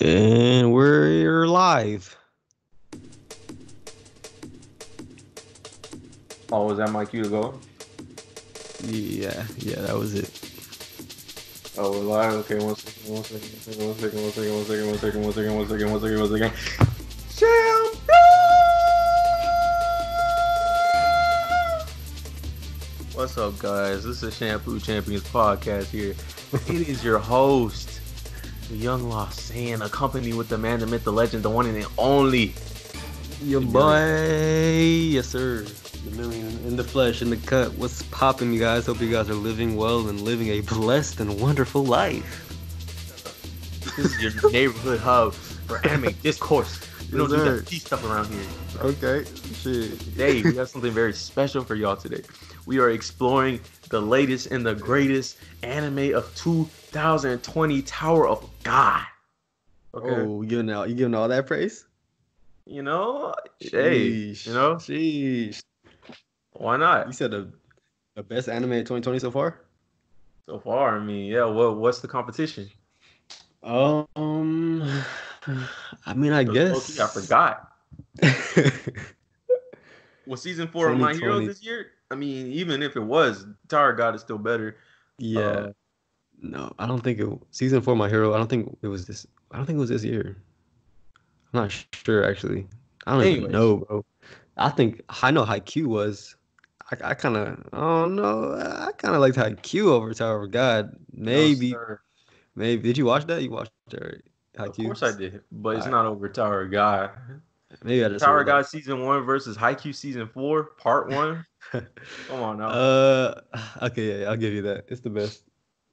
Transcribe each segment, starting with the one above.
And we're live. Oh, was that my cue to go? Yeah, yeah, that was it. Oh, we're live. Okay, one second, one second, one second, one second, one second, one second, one second, one second, one second, one second, one second. Champion! What's up, guys? This is Shampoo Champions podcast here. It is your host, the young lost saying, accompanied with the man, the myth, the legend, the one and the only. Your boy, yes sir. The million in the flesh, in the cut. What's popping, you guys? Hope you guys are living well and living a blessed and wonderful life. This is your neighborhood hub for anime discourse. We don't do that tea stuff around here. Okay, shit. Today, we have something very special for y'all today. We are exploring the latest and the greatest anime of 2020, Tower of God. Okay. Oh, you giving out? You giving all that praise? You know, hey, you know, sheesh. why not? You said the the best anime of 2020 so far. So far, I mean, yeah, what what's the competition? Um, I mean, I guess. Low-key, I forgot. Was season four of My Hero this year? I mean, even if it was, Tower God is still better. yeah. Uh, no, I don't think it. Season four, My Hero. I don't think it was this. I don't think it was this year. I'm not sure actually. I don't Anyways. even know, bro. I think I know Haikyuu was. I, I kind of. I don't know. I kind of liked Haikyuu over Tower of God. Maybe. sir. maybe. Did you watch that? You watched it, right? Of Haikyuu? course I did, but it's Alright. not over Tower of God. Maybe I just. Tower of God season one versus Haikyuu season four, part one. Come on now. Uh, okay, yeah, yeah, I'll give you that. It's the best.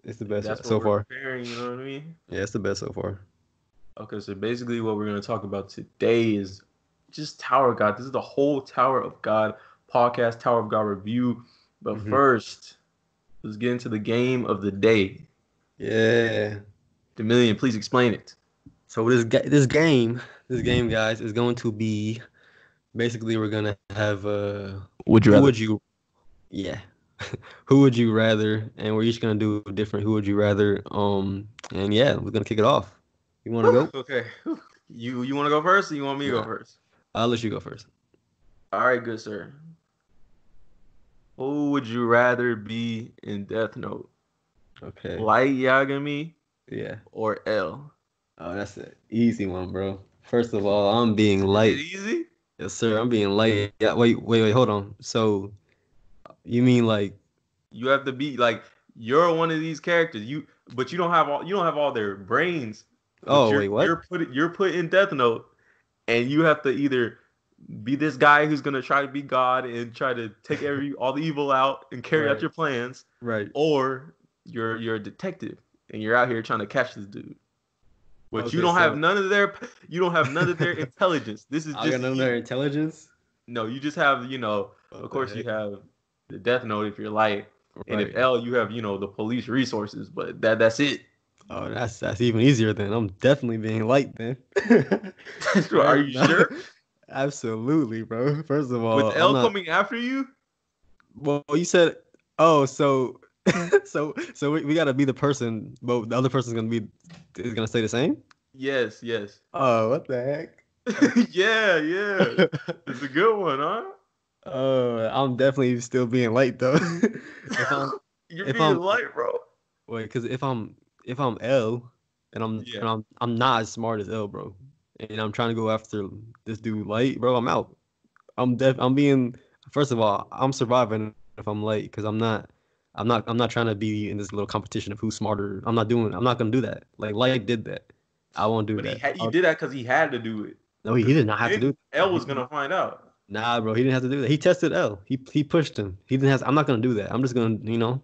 It's the best That's so far. Comparing, you know what I mean? Yeah, it's the best so far. Okay, so basically what we're gonna talk about today is just Tower of God. This is the whole Tower of God podcast, Tower of God review. But Mhm. first, let's get into the game of the day. Yeah. Dominion, please explain it. So this ga- this game, this game, guys, is going to be basically we're gonna have uh Would who would you yeah who would you rather and we're each gonna do different who would you rather um and yeah we're gonna kick it off. You want to go? Okay. You you want to go first, or you want me to go first? I'll let you go first. All right, good sir. Who would you rather be in Death Note? Okay. Light Yagami Yeah. or L? Oh, that's an easy one, bro. First of all, I'm being light. easy? Yes, sir. I'm being light. Yeah. Wait, wait, wait. Hold on. So, you mean like? You have to be like you're one of these characters. You but you don't have all you don't have all their brains. Oh, wait, what? You're put you're put in Death Note, and you have to either be this guy who's gonna try to be God and try to take every all the evil out and carry Right. out your plans, Right. or you're you're a detective and you're out here trying to catch this dude. But you don't have none of their you don't have none of their intelligence. This is I just got none of their intelligence. no. You just have you know. Of course, you have the Death Note if you're light, and if L, you have you know the police resources. But that that's it. Oh, that's that's even easier then. I'm definitely being light then. Are you sure? Absolutely, bro. First of all, With L not- coming after you? well, you said, oh, so, Mm. so, so we, we gotta be the person, but the other person's gonna be is gonna say the same. Yes, yes. Oh, what the heck? yeah, yeah. It's a good one, huh? Oh, I'm definitely still being light though. if I'm You're if being I'm- light, bro. wait, because if I'm if I'm L and I'm Yeah. and I'm I'm not as smart as L, bro, and I'm trying to go after this dude light, bro, I'm out. I'm def I'm being first of all, I'm surviving if I'm Light because I'm not I'm not I'm not trying to be in this little competition of who's smarter. I'm not doing I'm not gonna do that. Like light did that. I won't do But he, that. had, he did that because he had to do it. no, he, he did not have to do do L was gonna find out. Nah, bro, he didn't have to do that. He tested L. He he pushed him. He didn't have. I'm not gonna do that. I'm just gonna, you know,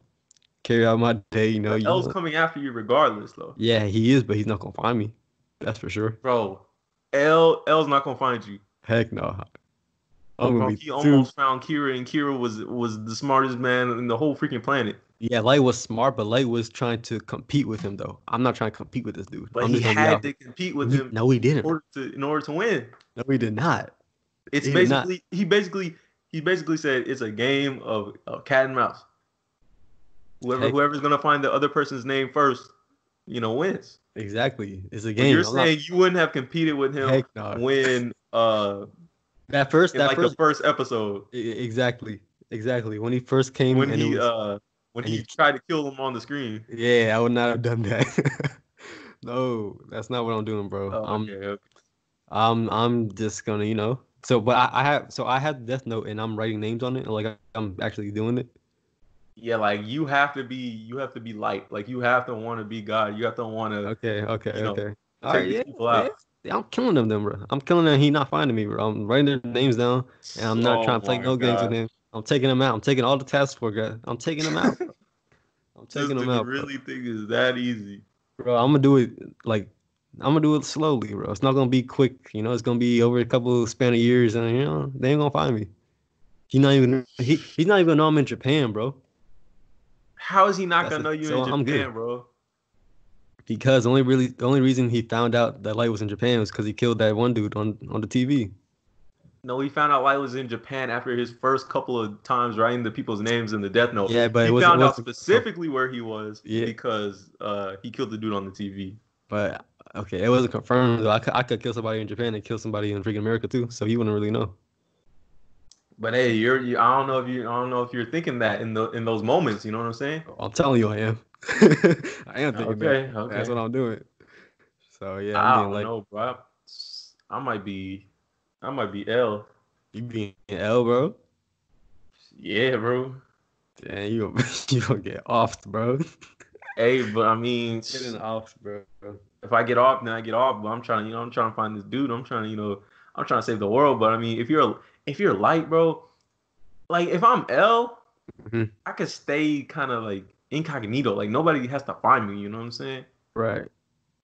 carry out my day. You know, you L's know. coming after you regardless, though. Yeah, he is, but he's not gonna find me. That's for sure. Bro, L L's not gonna find you. Heck no. I'm gonna be he too- almost found Kira, and Kira was was the smartest man in the whole freaking planet. Yeah, Light was smart, but Light was trying to compete with him though. I'm not trying to compete with this dude. But I'm he just gonna had out- to compete with He- him No, he didn't. order to in order to win. No, he did not. It's He did not. basically he basically he basically said it's a game of, of cat and mouse. Whoever Heck. whoever's gonna find the other person's name first, you know, wins. Exactly. It's a But game. you're I'm not- saying you wouldn't have competed with him heck no. when uh that first that like first the first episode exactly. Exactly. When he first came when and he was- uh when he he- tried to kill him on the screen. Yeah, I would not have done that. no, that's not what I'm doing, bro. Oh, I'm okay, okay. I'm I'm just gonna, you know. So, but I, I have so I have Death Note and I'm writing names on it. Like I'm actually doing it. Yeah, like you have to be you have to be light. Like you have to want to be God. You have to want to Okay, okay, know, okay. take All right, yeah, people out. yeah. I'm killing them, then, bro. I'm killing them. He not finding me, bro. I'm writing their names down, and I'm not Oh trying to play no games with him. I'm taking them out. I'm taking all the task force guys. I'm taking them out. I'm taking them out, bro. really think it's that easy. bro. I'm gonna do it like I'm gonna do it slowly, bro. It's not gonna be quick. You know, it's gonna be over a couple span of years, and you know they ain't gonna find me. He not even he he's not even know I'm in Japan, bro. How is he not That's gonna know you so in I'm Japan, good. bro? Because the only really the only reason he found out that light was in Japan was because he killed that one dude on on the TV. No, he found out Light was in Japan after his first couple of times writing the people's names in the Death Note. Yeah, but he found out specifically where he was Yeah. because uh, he killed the dude on the TV. But okay, it wasn't confirmed though. I could I could kill somebody in Japan and kill somebody in freaking America too, so he wouldn't really know. But hey, you're you, I don't know if you I don't know if you're thinking that in the in those moments. You know what I'm saying? I'm telling you, I am. I am thinking Okay, that. okay. That's what I'm doing. So yeah, I I'm don't like know, bro. I, I might be, I might be L. you being L, bro. Yeah, bro. Damn, you you gonna get off, bro. Hey, but I mean, Getting off, bro. if I get off, then I get off. But I'm trying, you know, I'm trying to find this dude. I'm trying to, you know, I'm trying to save the world. But I mean, if you're if you're light, bro, like if I'm L, Mhm. I could stay kind of like incognito. Like nobody has to find me. You know what I'm saying? Right.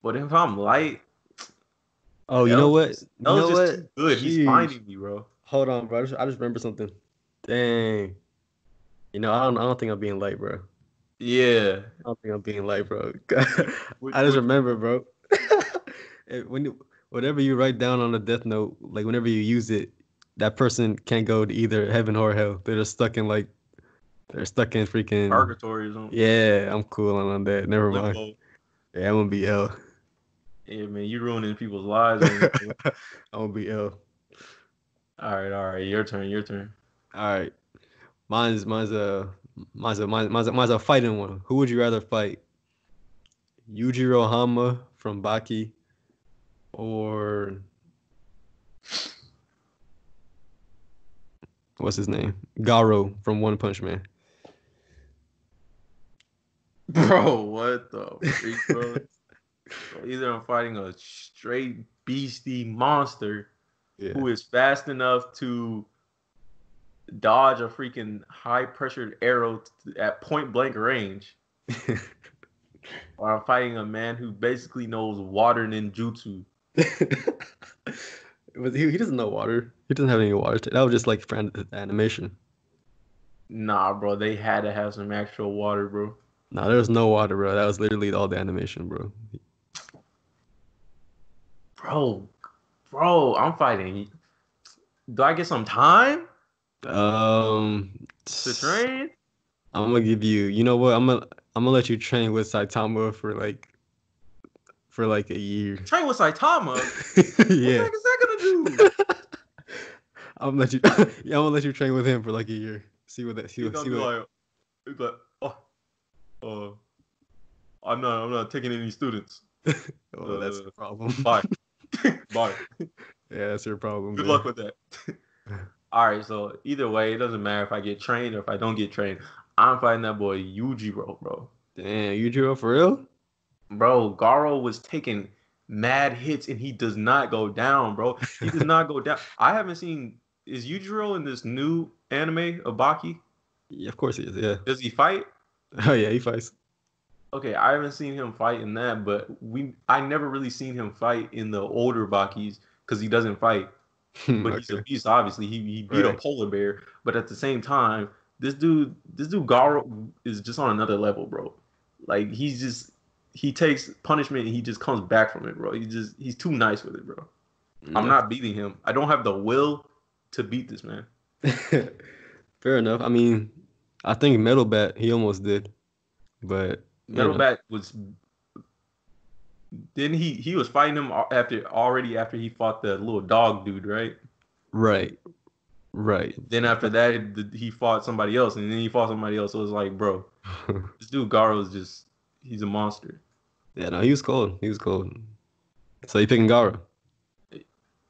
But if I'm light, Oh, you know what? You know just what? too good. He's finding me, bro. Hold on, bro. I just, I just remember something. Dang. You know, I don't I don't think I'm being Light, bro. Yeah. I don't think I'm being Light, bro. I just remember, bro. When you, whatever you write down on a death note, like whenever you use it, that person can't go to either heaven or hell. They're just stuck in like they're stuck in freaking Purgatory or something. Yeah, I'm cool on that. Never mind. Limbo. Yeah, I'm gonna be L. Yeah, man, you're ruining people's lives. I'm gonna be L. all right, all right, your turn, your turn. All right. Mine's mine's a mine's a mine's, mine's a mine's a fighting one. Who would you rather fight? Yujiro Hanma from Baki or what's his name? Garo from One Punch Man. Bro, what the freak, bro? Either I'm fighting a straight beastie monster Yeah. who is fast enough to dodge a freaking high pressured arrow t- at point blank range, or I'm fighting a man who basically knows water ninjutsu. But he, he doesn't know water. He doesn't have any water. That was just like an- animation. Nah, bro, they had to have some actual water, bro. Nah, there was no water, bro. That was literally all the animation, bro. Bro, bro, I'm fighting. Do I get some time Um, to train? I'm gonna give you. You know what? I'm gonna I'm gonna let you train with Saitama for like for like a year. Train with Saitama? yeah. What the is that gonna do? I'm gonna let you. yeah, I'm gonna let you train with him for like a year. See what that. See what. See what. like, uh, I'm not, I'm not taking any students. oh, that's uh, the problem. Bye, bye. yeah, that's your problem. Good man. luck with that. All right, so either way, it doesn't matter if I get trained or if I don't get trained. I'm fighting that boy Yujiro, bro. Damn, Yujiro for real? Bro, Garo was taking mad hits and he does not go down, bro. He does not go down. I haven't seen. Is Yujiro in this new anime, Abaki? Yeah, of course he is. Yeah. Does he fight? Oh yeah, he fights. Okay, I haven't seen him fight in that, but we I never really seen him fight in the older Bakis because he doesn't fight. But he's a beast, obviously. He, he beat a polar bear, but at the same time, this dude, this dude Garo is just on another level, bro. Like he's just he takes punishment and he just comes back from it, bro. He just he's too nice with it, bro. I'm not beating him. I don't have the will to beat this man. Fair enough. I mean, I think Metal Bat he almost did, but you Metal know, Bat was Then he he was fighting him after already after he fought the little dog dude, right? Right. Right. Then after that, he fought somebody else, and then he fought somebody else. So it was like, bro, this dude Garo is just he's a monster. yeah, no, he was cold. He was cold. So you picking Gara?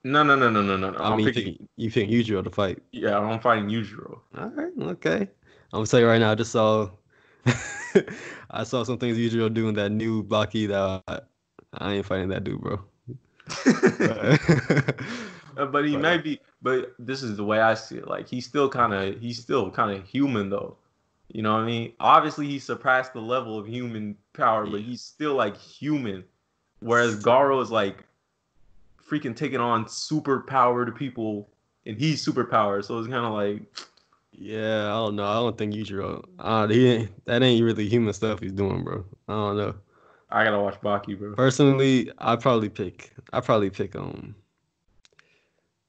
No, no, no, no, no, no. I I'm mean, picking, you picking Yujiro to fight. yeah, I'm fighting Yujiro. All right, okay. I'm gonna tell you right now. I just saw, I saw some things Yujiro doing that new Baki that I, I ain't fighting that dude, bro. Uh, but he But- might be. But this is the way I see it. Like he's still kind of he's still kind of human though. You know what I mean? Obviously, he surpassed the level of human power, but he's still like human. Whereas Garo is like freaking taking on super power to people, and he's super power. So it's kind of like yeah, I don't know. I don't think Yujiro. Uh, he ain't, that ain't really human stuff he's doing, bro. I don't know. I gotta watch Baki, bro. Personally, I probably pick. I probably pick um.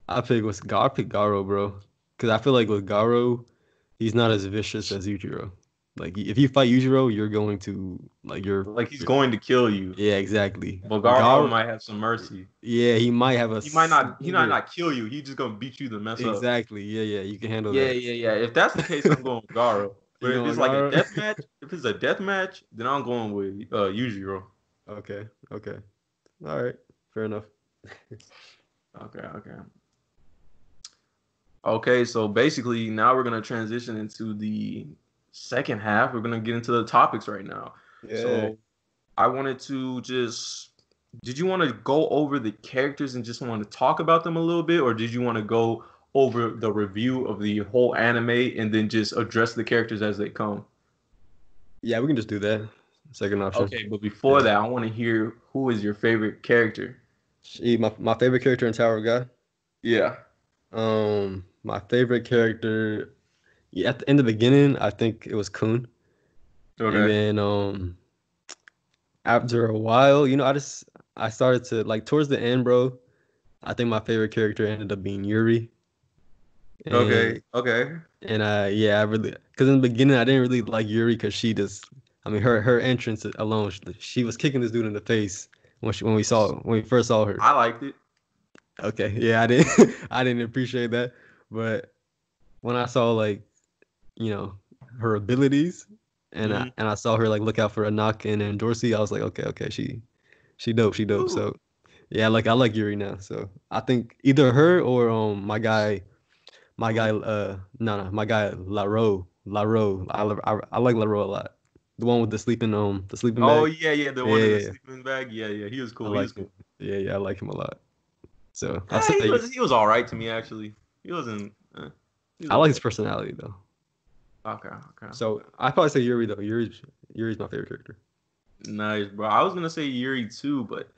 I pick with Gar. I pick Garo, bro, because I feel like with Garo, he's not as vicious as Yujiro. Like if you fight Yujiro, you're going to like you're Like he's going to kill you. Yeah, exactly. But Garo might have some mercy. Yeah, he might have a. He might not. He might not kill you. He just gonna beat you the mess up. Exactly. Yeah, yeah. You can handle Yeah, that. yeah, yeah. Yeah. If that's the case, I'm going with Garo. But if it's like a death match, if it's a death match, then I'm going with uh Yujiro. Okay. Okay. All right. Fair enough. Okay, okay. Okay, so basically now we're gonna transition into the second half. We're gonna get into the topics right now. Yeah. So I wanted to just did you want to go over the characters and just want to talk about them a little bit, or did you want to go over the review of the whole anime and then just address the characters as they come? yeah, we can just do that. Second option. Okay, but before Yeah. that, I want to hear who is your favorite character? She, my my favorite character in Tower of God. Yeah. Um, my favorite character. Yeah, at the, in the beginning, I think it was Khun. And then um, after a while, you know, I just I started to like towards the end, bro. I think my favorite character ended up being Yuri. And- Okay. Okay. And uh, yeah, I really, because in the beginning I didn't really like Yuri because she just, I mean, her her entrance alone, she, she was kicking this dude in the face when she when we saw when we first saw her. I liked it. Okay, yeah, I didn't I didn't appreciate that, but when I saw like, you know, her abilities, and I, Mhm. and I saw her like look out for Anak and, and Dorsey, I was like, okay, okay, she, she dope, she dope. Ooh. So, yeah, like I like Yuri now. So I think either her or um my guy, my guy uh no no my guy Laro Laro I, I I like Laro a lot. The one with the sleeping um the sleeping bag. Oh yeah, yeah, the one in Yeah, the yeah. sleeping bag. Yeah, yeah, he was I cool. He was cool. Yeah, yeah, I like him a lot. So I Eh, he, was, he was all right to me actually. He wasn't. eh, he was I like his personality though. Okay, okay. So I probably say Yuri though. Yuri's Yuri's my favorite character. Nice, bro. I was gonna say Yuri too, but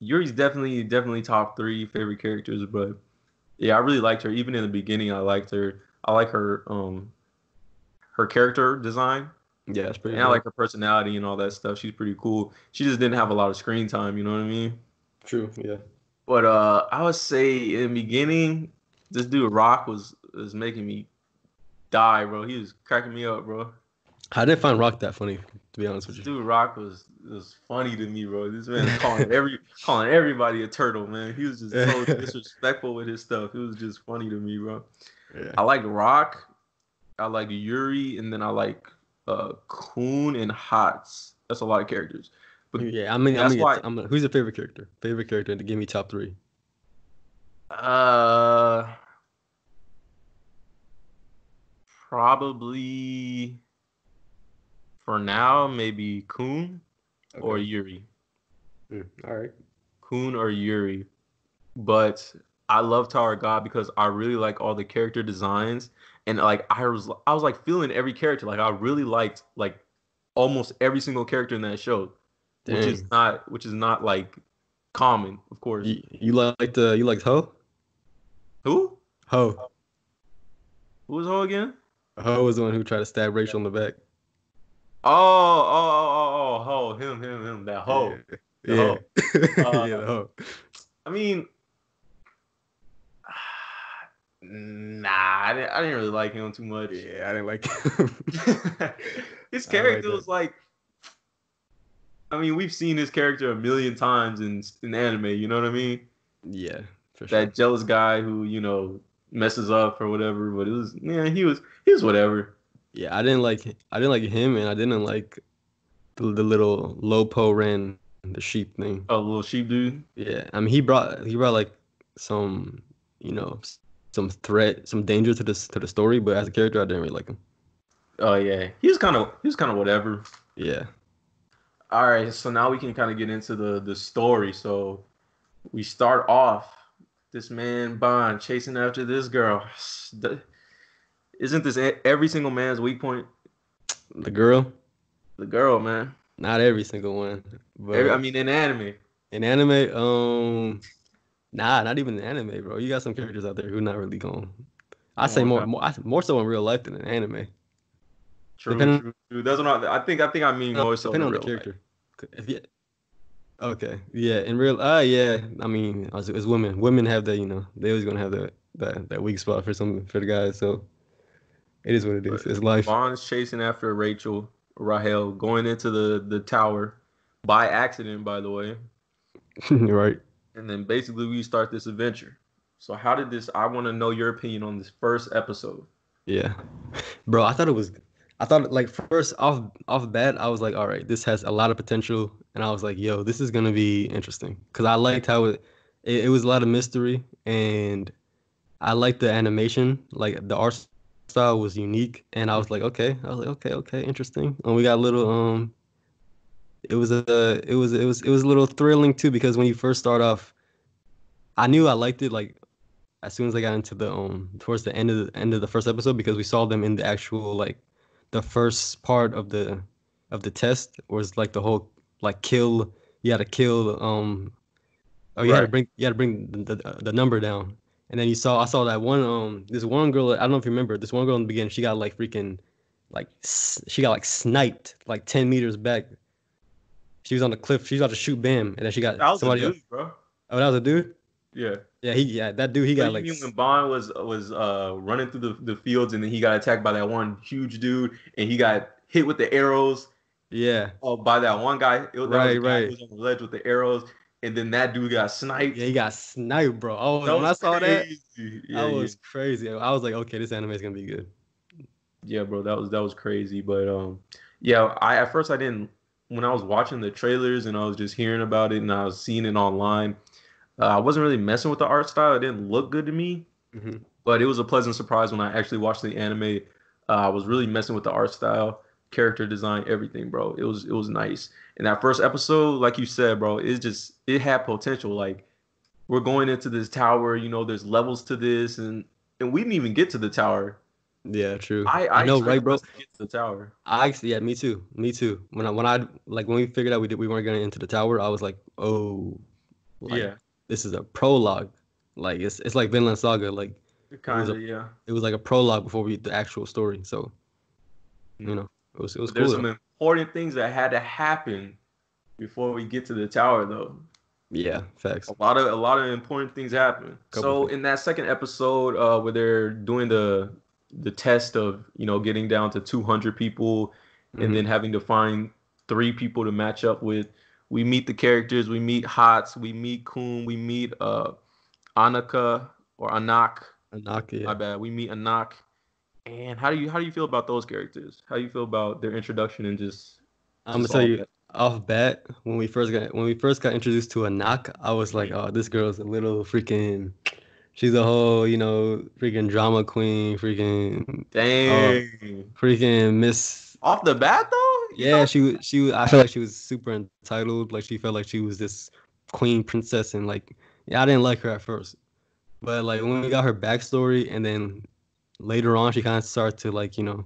Yuri's definitely definitely top three favorite characters. But yeah, I really liked her. Even in the beginning, I liked her. I like her um her character design, Yeah, it's pretty. and I like her personality and all that stuff. She's pretty cool. She just didn't have a lot of screen time. You know what I mean? true. Yeah. But uh, I would say in the beginning, this dude Rock was was making me die, bro. He was cracking me up, bro. I didn't find Rock that funny to be honest with you. dude Rock was was funny to me, bro. This man calling every calling everybody a turtle, man. He was just so disrespectful with his stuff. It was just funny to me, bro. Yeah. I like Rock, I like Yuri, and then I like uh Khun and Hots. That's a lot of characters. But Yeah, I mean, That's I'm, why- I'm who's your favorite character? Favorite character to give me top three. uh probably for now, maybe Khun or Yuri. Mm, all right. Khun or Yuri. But I love Tower God because I really like all the character designs and like I was I was like feeling every character. Like I really liked like almost every single character in that show. Which is not which is not like common, of course. You, you like the you liked Ho? Who? Ho. Who was Ho again? Ho was the one who tried to stab Rachel in the back. Oh, oh, oh, oh, oh, Ho, him, him, him, that Ho. Yeah. Ho. Yeah. Uh, yeah, the Ho. I mean, nah, I didn't, I didn't really like him too much. Yeah, I didn't like him. His I like character was like, I mean, we've seen his character a million times in in anime. You know what I mean? Yeah, for sure. That jealous guy who you know messes up or whatever. But it was yeah, he was he was whatever. Yeah, I didn't like I didn't like him, and I didn't like the, the little Lopo ran the sheep thing. A little sheep dude. Yeah, I mean he brought he brought like some you know some threat, some danger to this to the story, but as a character, I didn't really like him. Oh yeah, he was kind of he was kind of whatever. Yeah. All right, so now we can kind of get into the the story. So we start off this man Bond chasing after this girl. Isn't this every single man's weak point? The girl. The girl, man. Not every single one. But every, I mean, in anime. In anime, um, nah, not even in anime, bro. You got some characters out there who not really going. I say more, more, more so in real life than in anime. True, depending, true, true. That's what I, I think. I think I mean more so depending on the character. If you, okay, yeah, in real, ah, uh, yeah. I mean, as, as women, women have that. You know, they always gonna have that that that weak spot for some for the guys. So it is what it is. But it's life. Bond's chasing after Rachel, Rahel, going into the the tower by accident, by the way. right. And then basically we start this adventure. So how did this? I want to know your opinion on this first episode. Yeah, bro. I thought it was. I thought like first off off bat, I was like, all right, this has a lot of potential, and I was like, yo, this is gonna be interesting. Because I liked how it, it, it was a lot of mystery and I liked the animation, like the art style was unique, and I was like, okay, I was like, okay, okay, interesting. And we got a little um, it was a it was it was it was a little thrilling too because when you first start off, I knew I liked it like as soon as I got into the um towards the end of the end of the first episode because we saw them in the actual like the first part of the of the test was like the whole like kill you had to kill um oh you right. had to bring you had to bring the, the, the number down and then you saw I saw that one um this one girl I don't know if you remember this one girl in the beginning she got like freaking like she got like sniped like ten meters back. She was on the cliff. She was about to shoot Bam, and then she got that was somebody. A dude, bro. Oh, that was a dude. Yeah. Yeah, he yeah that dude he got like. when Bond was was uh running through the, the fields and then he got attacked by that one huge dude and he got hit with the arrows. Yeah. Oh, by that one guy. It was, right, right. was on the ledge with the arrows and then that dude got sniped. Yeah, he got sniped, bro. Oh, when I saw that, yeah, that was yeah. crazy. I was like, okay, this anime is gonna be good. Yeah, bro, that was that was crazy. But um, yeah, I at first I didn't when I was watching the trailers and I was just hearing about it and I was seeing it online. Uh, I wasn't really messing with the art style. It didn't look good to me, mm-hmm. but it was a pleasant surprise when I actually watched the anime. Uh, I was really messing with the art style, character design, everything, bro. It was it was nice. And that first episode, like you said, bro, it just it had potential. Like we're going into this tower, you know, there's levels to this, and and we didn't even get to the tower. Yeah, true. I I, I know, right, bro? get to the tower. I actually, yeah, me too, me too. When I when I like when we figured out we did we weren't getting into the tower, I was like, oh, like, yeah, this is a prologue. Like it's it's like Vinland Saga. Like kind of yeah. It was like a prologue before we the actual story. So you know, it was it was There's cool. some important things that had to happen before we get to the tower, though. Yeah, facts. A lot of a lot of important things happen. Couple so things. in that second episode, uh, where they're doing the the test of you know getting down to 200 people, mm-hmm. and then having to find three people to match up with, we meet the characters. We meet Hatz. We meet Khun. We meet uh, Anaka or Anak. Anak, yeah. My bad. We meet Anak. And how do you how do you feel about those characters? How do you feel about their introduction and just? I'm gonna tell you that? off bat when we first got when we first got introduced to Anak, I was like, oh, this girl's a little freaking. She's a whole, you know, freaking drama queen, freaking. Dang. Uh, freaking Miss. Off the bat though. Yeah, she she I felt like she was super entitled. Like she felt like she was this queen princess, and like yeah, I didn't like her at first, but like when we got her backstory, and then later on she kind of started to like you know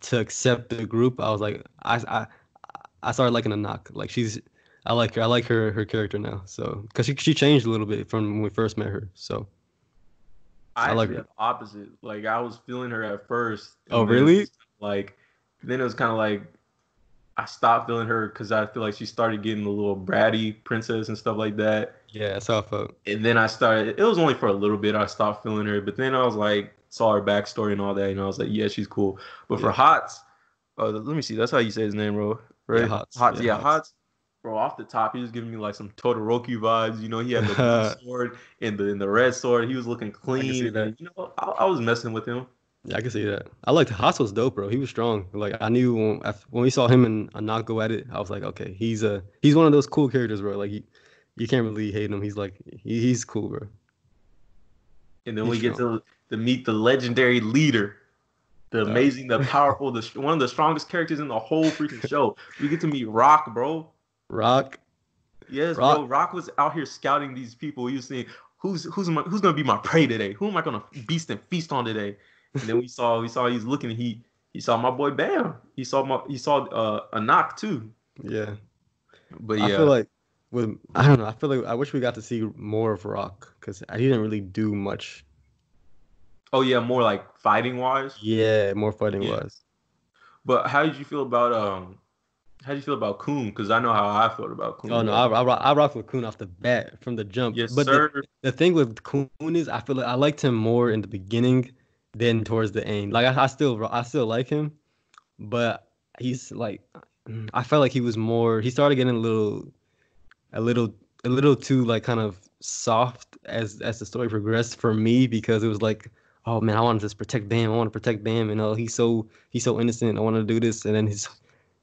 to accept the group i was like i i i started liking Anak like she's i like her i like her her character now so because she, she changed a little bit from when we first met her so. I, I like her. opposite like i was feeling her at first. Oh really? like then it was kind of like I stopped feeling her because I feel like she started getting a little bratty princess and stuff like that. Yeah, that's how I felt. And then I started. It was only for a little bit. I stopped feeling her, but then I was like, saw her backstory and all that, and I was like, yeah, she's cool. But yeah. for Hots, uh, let me see. That's how you say his name, bro. right? Yeah, Hots. Hots, Yeah, yeah, Hots. Bro, off the top, he was giving me like some Todoroki vibes. You know, he had the blue sword and the and the red sword. He was looking clean. you know, I, I was messing with him. Yeah, I can see that. I liked Haas was dope, bro. He was strong. Like I knew when, when we saw him and Anak go at it, I was like, okay, he's a he's one of those cool characters, bro. Like he, you can't really hate him. He's like he, he's cool, bro. And then He's we get to to meet the legendary leader, the amazing, the powerful, the one of the strongest characters in the whole freaking show. We get to meet Rock, bro. Rock. Yes, Rock- bro. Rock was out here scouting these people. He was saying, "Who's who's my, who's gonna be my prey today? Who am I gonna beast and feast on today?" And then we saw we saw he's looking. He he saw my boy Bam. He saw my he saw uh, Anak too. Yeah. But yeah, I feel like with I don't know. I feel like I wish we got to see more of Rock because he didn't really do much. oh yeah, more like fighting wise. Yeah, more fighting Yeah. wise. But how did you feel about um? How did you feel about Khun? Because I know how I felt about Khun. Oh no, I, I, I rock with Khun off the bat from the jump. yes, but the, sir. the thing with Khun is I feel like I liked him more in the beginning than towards the end. Like I, I still I still like him, but he's like I felt like he was more he started getting a little a little a little too like kind of soft as as the story progressed for me because it was like oh man I want to just protect Bam I want to protect Bam and oh he's so he's so innocent. I want to do this. And then his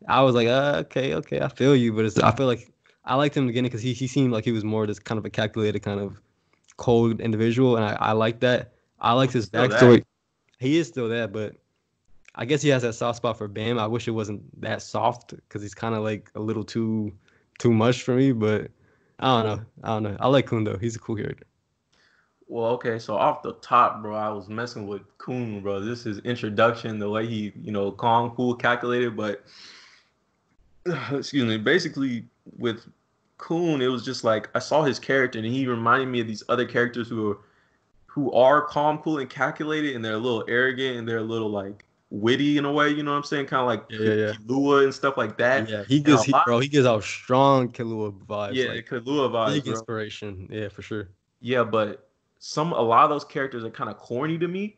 I was like uh, okay okay I feel you. But it's I feel like I liked him in the beginning because he, he seemed like he was more just kind of a calculated kind of cold individual. And I, I like that. I liked his backstory he is still that but I guess he has that soft spot for Bam. I wish it wasn't that soft because he's kind of like a little too too much for me. But I don't know. I don't know. I like Khun though. He's a cool character. Well, okay, so off the top, bro, I was messing with Khun, bro. This is introduction, the way he, you know, calm, cool, calculated, but excuse me, basically with Khun, it was just like I saw his character and he reminded me of these other characters who are who are calm, cool, and calculated, and they're a little arrogant and they're a little like witty in a way, you know what I'm saying? Kind of like Yeah, yeah. Killua and stuff like that. Yeah, he gives he, bro. He gives out strong Killua vibes. Yeah, like, Killua vibes, big bro. inspiration. Yeah, for sure. Yeah, but some a lot of those characters are kind of corny to me.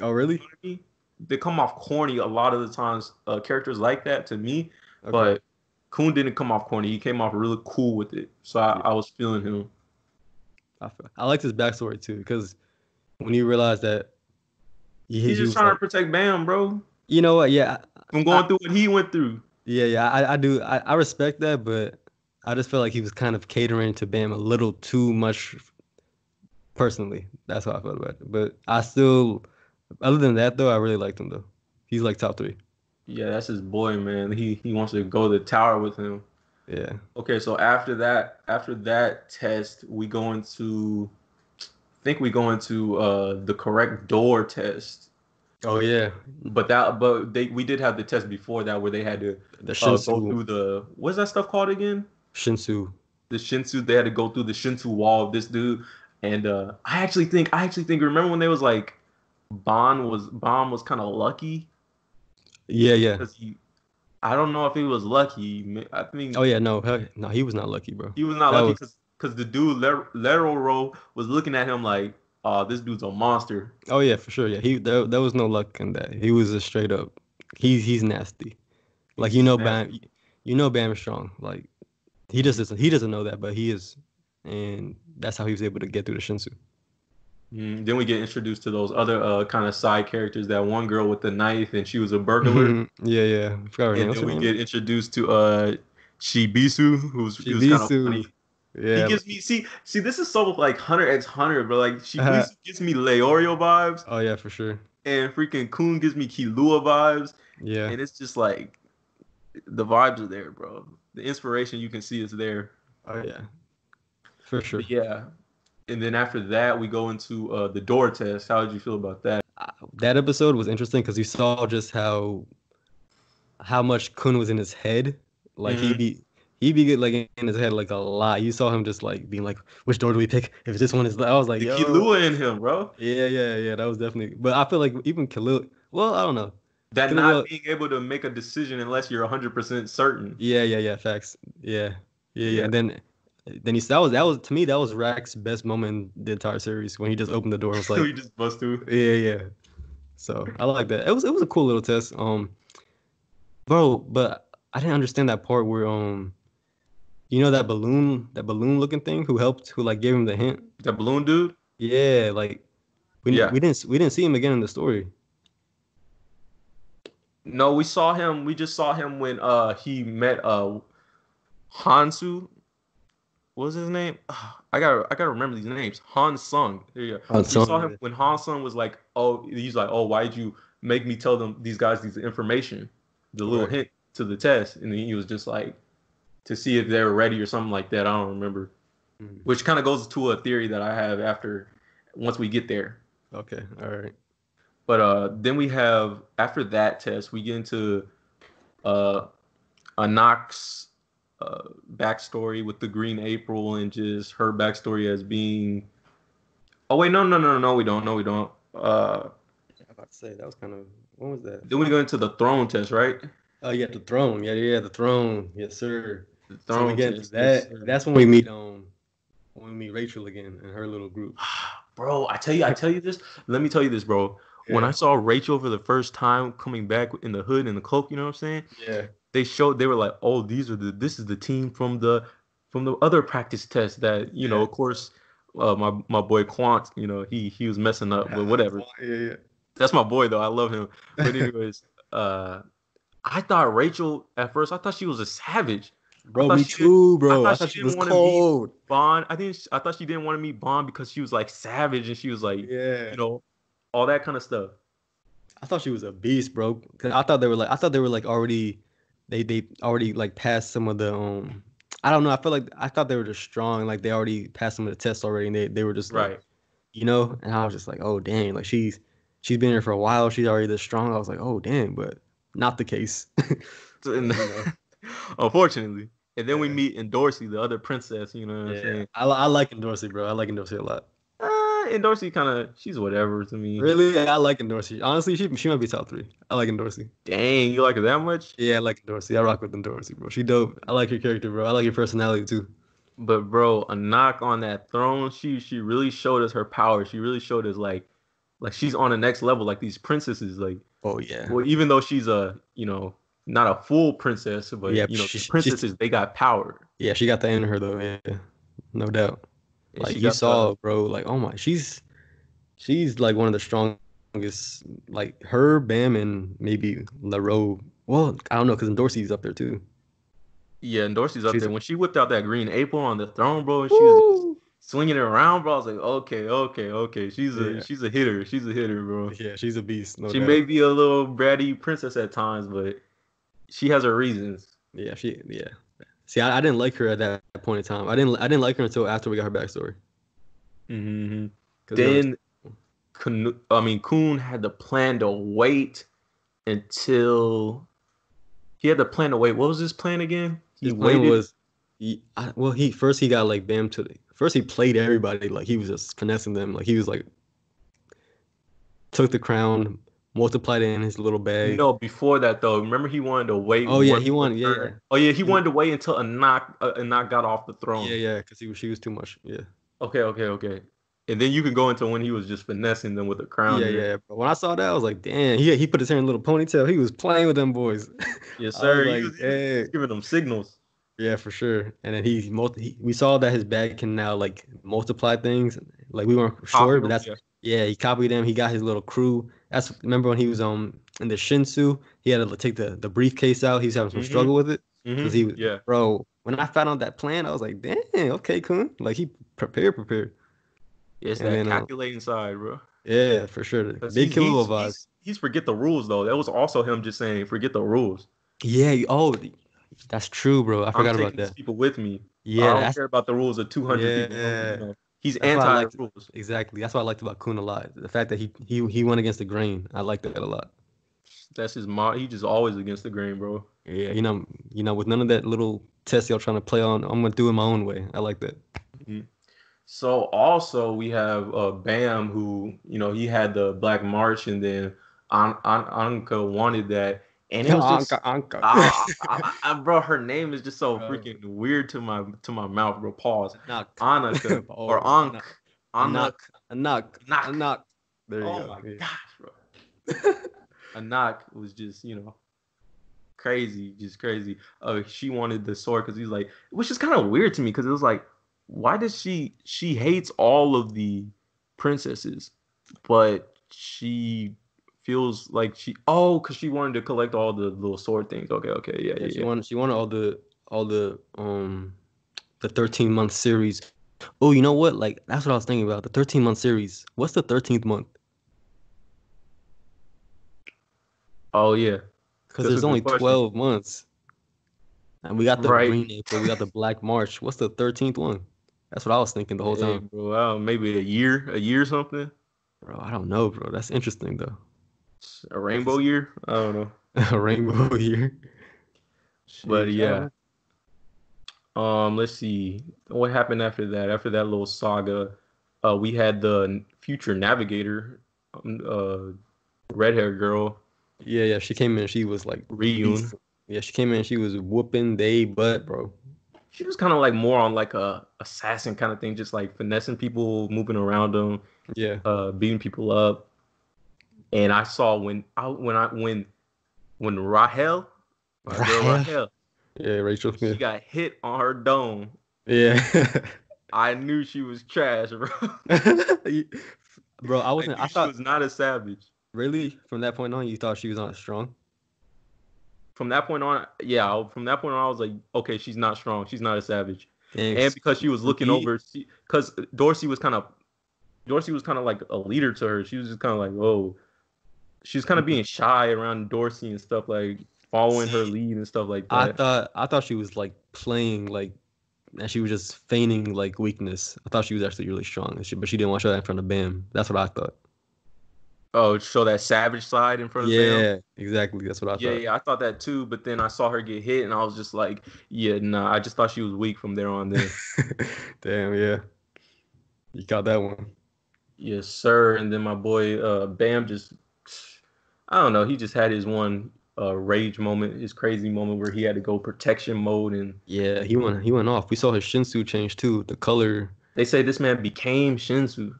Oh really? You know I mean? They come off corny a lot of the times. Uh, characters like that to me, Okay. but Khun didn't come off corny. He came off really cool with it. So I, Yeah. I was feeling him. I, feel- I liked his backstory too because when you realize that he, He's just was trying like- to protect Bam, bro. you know what? Yeah, From going through what he went through. Yeah, yeah, I, I do. I, I respect that, but I just felt like he was kind of catering to Bam a little too much. Personally, that's how I felt about it. But I still, other than that though, I really liked him though. He's like top three. Yeah, that's his boy, man. He he wants to go to the tower with him. Yeah. Okay, so after that, after that test, we go into, I think we go into uh the correct door test. Oh yeah. But that, but they we did have the test before that where they had to The uh, go Shinsu. through the what's that stuff called again? Shinsu. The Shinsu. They had to go through the Shinsu wall of this dude, and uh I actually think I actually think remember when they was like, Bond was Bond was kind of lucky Yeah, yeah. because he, I don't know if he was lucky. I think Oh yeah, no, hell, no, he was not lucky, bro. he was not that lucky because because the dude Ler- Lero-Ro was looking at him like, oh, this dude's a monster. Oh yeah, for sure. Yeah, he there, there was no luck in that. He was a straight up. He's he's nasty. Like you know, Bam. You know, Bam is strong. Like he just doesn't. He doesn't know that, but he is, and that's how he was able to get through the Shinsu. Mm, then we get introduced to those other uh, kind of side characters. That one girl with the knife, and she was a burglar. yeah, yeah. I forgot her and then we name? get introduced to uh Shibisu, who's who's kind of funny. Yeah, He gives me see see this is so like Hunter x Hunter, but like she Uh-huh. gives me Leorio vibes, oh yeah, for sure. and freaking Khun gives me Killua vibes, Yeah, and it's just like the vibes are there, bro. The inspiration you can see is there. oh yeah, for sure. But yeah. And then after that, we go into uh, the door test. How did you feel about that? Uh, that episode was interesting because you saw just how how much Khun was in his head. Like he Mhm. be he be like in his head like a lot. You saw him just like being like, which door do we pick? If this one is, I was like, yo. Kilua in him, bro. Yeah, yeah, yeah. That was definitely. But I feel like even Khalil. Well, I don't know. That not being able to make a decision unless you're 100% certain. Yeah, yeah, yeah. Facts. Yeah, yeah, yeah. Yeah. And then, then he that was that was to me that was Rak's best moment in the entire series when he just opened the door and was like, he just bust through. yeah, yeah. So I like that. It was it was a cool little test. Um, bro, but I didn't understand that part where um, you know that balloon, that balloon looking thing who helped, who like gave him the hint. The balloon dude. Yeah, like we Yeah. we didn't we didn't see him again in the story. No, we saw him. We just saw him when uh he met uh Hansu. What was his name? I gotta I gotta remember these names. Han Sung. There you go. Han we saw him when Han Sung was like, oh, he's like, oh, why'd you make me tell them these guys these information, the little Right. hint to the test, and then he was just like, to see if they were ready or something like that. I don't remember. Mhm. Which kind of goes to a theory that I have after once we get there. Okay, all right. But uh, then we have after that test, we get into uh, Anak's uh, backstory with the Green April and just her backstory as being. Oh wait, no, no, no, no, we don't. No, we don't. Uh, I'm about to say that was kind of when was that? then we go into the throne test, right? Oh yeah, the throne. Yeah, yeah, the throne. Yes, sir. So we get into test, that. sir. That's when we meet um when we meet Rachel again and her little group. bro. I tell you, I tell you this. Let me tell you this, bro. When I saw Rachel for the first time coming back in the hood and the cloak, you know what I'm saying? yeah they showed they were like, oh, these are the this is the team from the from the other practice test that you know, of course, uh, my my boy Quant, you know, he he was messing up, but whatever. Yeah, yeah. That's my boy though. I love him. But anyways, uh, I thought Rachel at first. I thought she was a savage. Bro, me she too, bro. I I thought thought, she she was didn't wanna be- cold. Bond. I think she, I thought she didn't want to meet Bond because she was like savage and she was like, Yeah. you know, all that kind of stuff. I thought she was a beast, bro. Cause I thought they were like I thought they were like already they they already like passed some of the um I don't know. I feel like I thought they were just strong. Like they already passed some of the tests already, and they, they were just like, Right. you know. And I was just like, oh dang, like she's she's been here for a while. She's already this strong. I was like, oh damn, but not the case. So, and- You know. unfortunately. And then we meet Endorsi, the other princess. You know what I'm saying? I, I like Endorsi, bro. I like Endorsi a lot. Uh, and Dorsey kind of she's whatever to me. Really, I like Endorsi. Honestly, she she might be top three. I like Endorsi. Dang, you like her that much? Yeah, I like Endorsi. I rock with Endorsey, bro. She dope. I like her character, bro. I like her personality too. But bro, Anak on that throne. She she really showed us her power. She really showed us like like she's on the next level. Like these princesses, like Oh yeah. well, even though she's a you know not a full princess, but Yeah, you know she- the princesses they got power. Yeah, she got that in her though. Yeah, no doubt. And Like you saw, bro. Like oh my, she's she's like one of the strongest. Like her, Bam, and maybe LaRoe. Well, I don't know because Dorsey's up there too. yeah, and Dorsey's up she's- there when she whipped out that green April on the throne, bro. And she was just swinging it around, bro. I was like, okay, okay, okay. She's a Yeah. she's a hitter. She's a hitter, bro. Yeah, she's a beast. No she doubt. may be a little bratty princess at times, but she has her reasons. Yeah, she. Yeah. See, I, I didn't like her at that point in time. I didn't. I didn't like her until after we got her backstory. Mm-hmm. was- Then, Khun- I mean, Khun had the plan to wait until he had the plan to wait. What was his plan again? He his plan waited. was. He, I, well, he first he got like Bam to the first he played everybody like he was just finessing them like he was like took the crown multiplied it in his little bag. no, before that though. Remember, he wanted to wait. Oh, yeah, he wanted- yeah, yeah. Oh yeah, he wanted to wait until Anak uh, Anak got off the throne. Yeah, yeah, because he was she was too much. Yeah, Okay, okay, okay. And then you can go into when he was just finessing them with a crown. yeah, there. yeah. But when I saw that, I was like, damn. He he put his hair in a little ponytail. He was playing with them boys. Yes, sir. was He like, was- he was giving them signals. yeah, for sure. And then he, multi- he we saw that his bag can now like multiply things. Like we weren't sure, but that's yeah. Yeah, he copied them. He got his little crew. That's remember when he was um in the Shinsu, he had to take the, the briefcase out. He was having some Mhm. struggle with it. Mhm, Cause he yeah. bro. When I found out that plan, I was like, damn, okay, Khun. Like he prepared, prepared. It's and that then, uh, calculating side, bro. Yeah, for sure. Big killer he's, vibes. he's, he's forget the rules though. That was also him just saying forget the rules. Yeah. Oh, that's true, bro. I forgot I'm about that. people with me. Yeah. I don't care about the rules of 200 people. Yeah. You know, he's That's anti liked, rules. Exactly. That's what I liked about Khun a lot. The fact that he he he went against the grain. I liked that a lot. That's his mom. He just always against the grain, bro. Yeah, you know, you know, with none of that little test y'all trying to play on, I'm gonna do it my own way. I like that. So also we have uh, Bam, who you know he had the Black March, and then An- An- Anka wanted that, and it was just. Anka, Anka. Ah, I- I- bro, her name is just so Bro. freaking weird to my to my mouth, bro. Pause. Knock. Anaka Oh, or Ankh. Anak. knock. A knock. Knock. A knock. There you Oh go. my Yeah. gosh, bro. Anak was just, you know, crazy, just crazy. Uh, she wanted the sword because he's like, which is kind of weird to me because it was like, why does she she hates all of the princesses, but she feels like she oh because she wanted to collect all the little sword things. Okay, okay, yeah, yeah. Yeah, she yeah. wanted she wanted all the all the um the 13 month series. Oh, you know what? Like that's what I was thinking about. The 13 month series. What's the 13th month? Oh yeah, Because there's only question. 12 months. And we got the Right. green April, we got the black March. What's the 13th one? That's what I was thinking the whole Hey, time. bro. uh, maybe a year, a year something, Bro, I don't know, bro. That's interesting though. A rainbow year. I don't know. A rainbow year. But yeah. Um, let's see what happened after that. After that little saga, uh, we had the future navigator, um, uh, red hair girl, Yeah, yeah. She came in. She was like Ryun. Yeah, she came in. She was whooping they butt, bro. She was kind of like more on like a assassin kind of thing, just like finessing people, moving around them, Yeah. uh, beating people up. And I saw when I when I when when Rahel, my girl Rahel? Rahel, Yeah, Rachel she Smith. got hit on her dome. Yeah. I knew she was trash, bro. bro, I I, wasn't. knew I she was not a savage. really from that point on, you thought she was not strong. From that point on, yeah, from that point on, I was like, okay, she's not strong. She's not a savage. Dang, And because she was looking over, because Dorsey was kind of, Dorsey was kind of like a leader to her. She was just kind of like, oh, she was kind of being shy around Dorsey and stuff, like following her lead and stuff like that. I thought I thought she was like playing like, and she was just feigning like weakness. I thought she was actually really strong, and she, but she didn't want to show that in front of Bam. That's what I thought. oh, show that savage side in front of Bam. Yeah, exactly. That's what I Yeah, thought. yeah, I thought that too. But then I saw her get hit, and I was just like, yeah, nah. I just thought she was weak from there on. Then, Damn, yeah. You got that one. yes, sir. And then my boy uh, Bam just, I don't know. He just had his one uh, rage moment, his crazy moment where he had to go protection mode, and Yeah, he went he went off. We saw his Shinsu change too. The color. they say this man became Shinsu.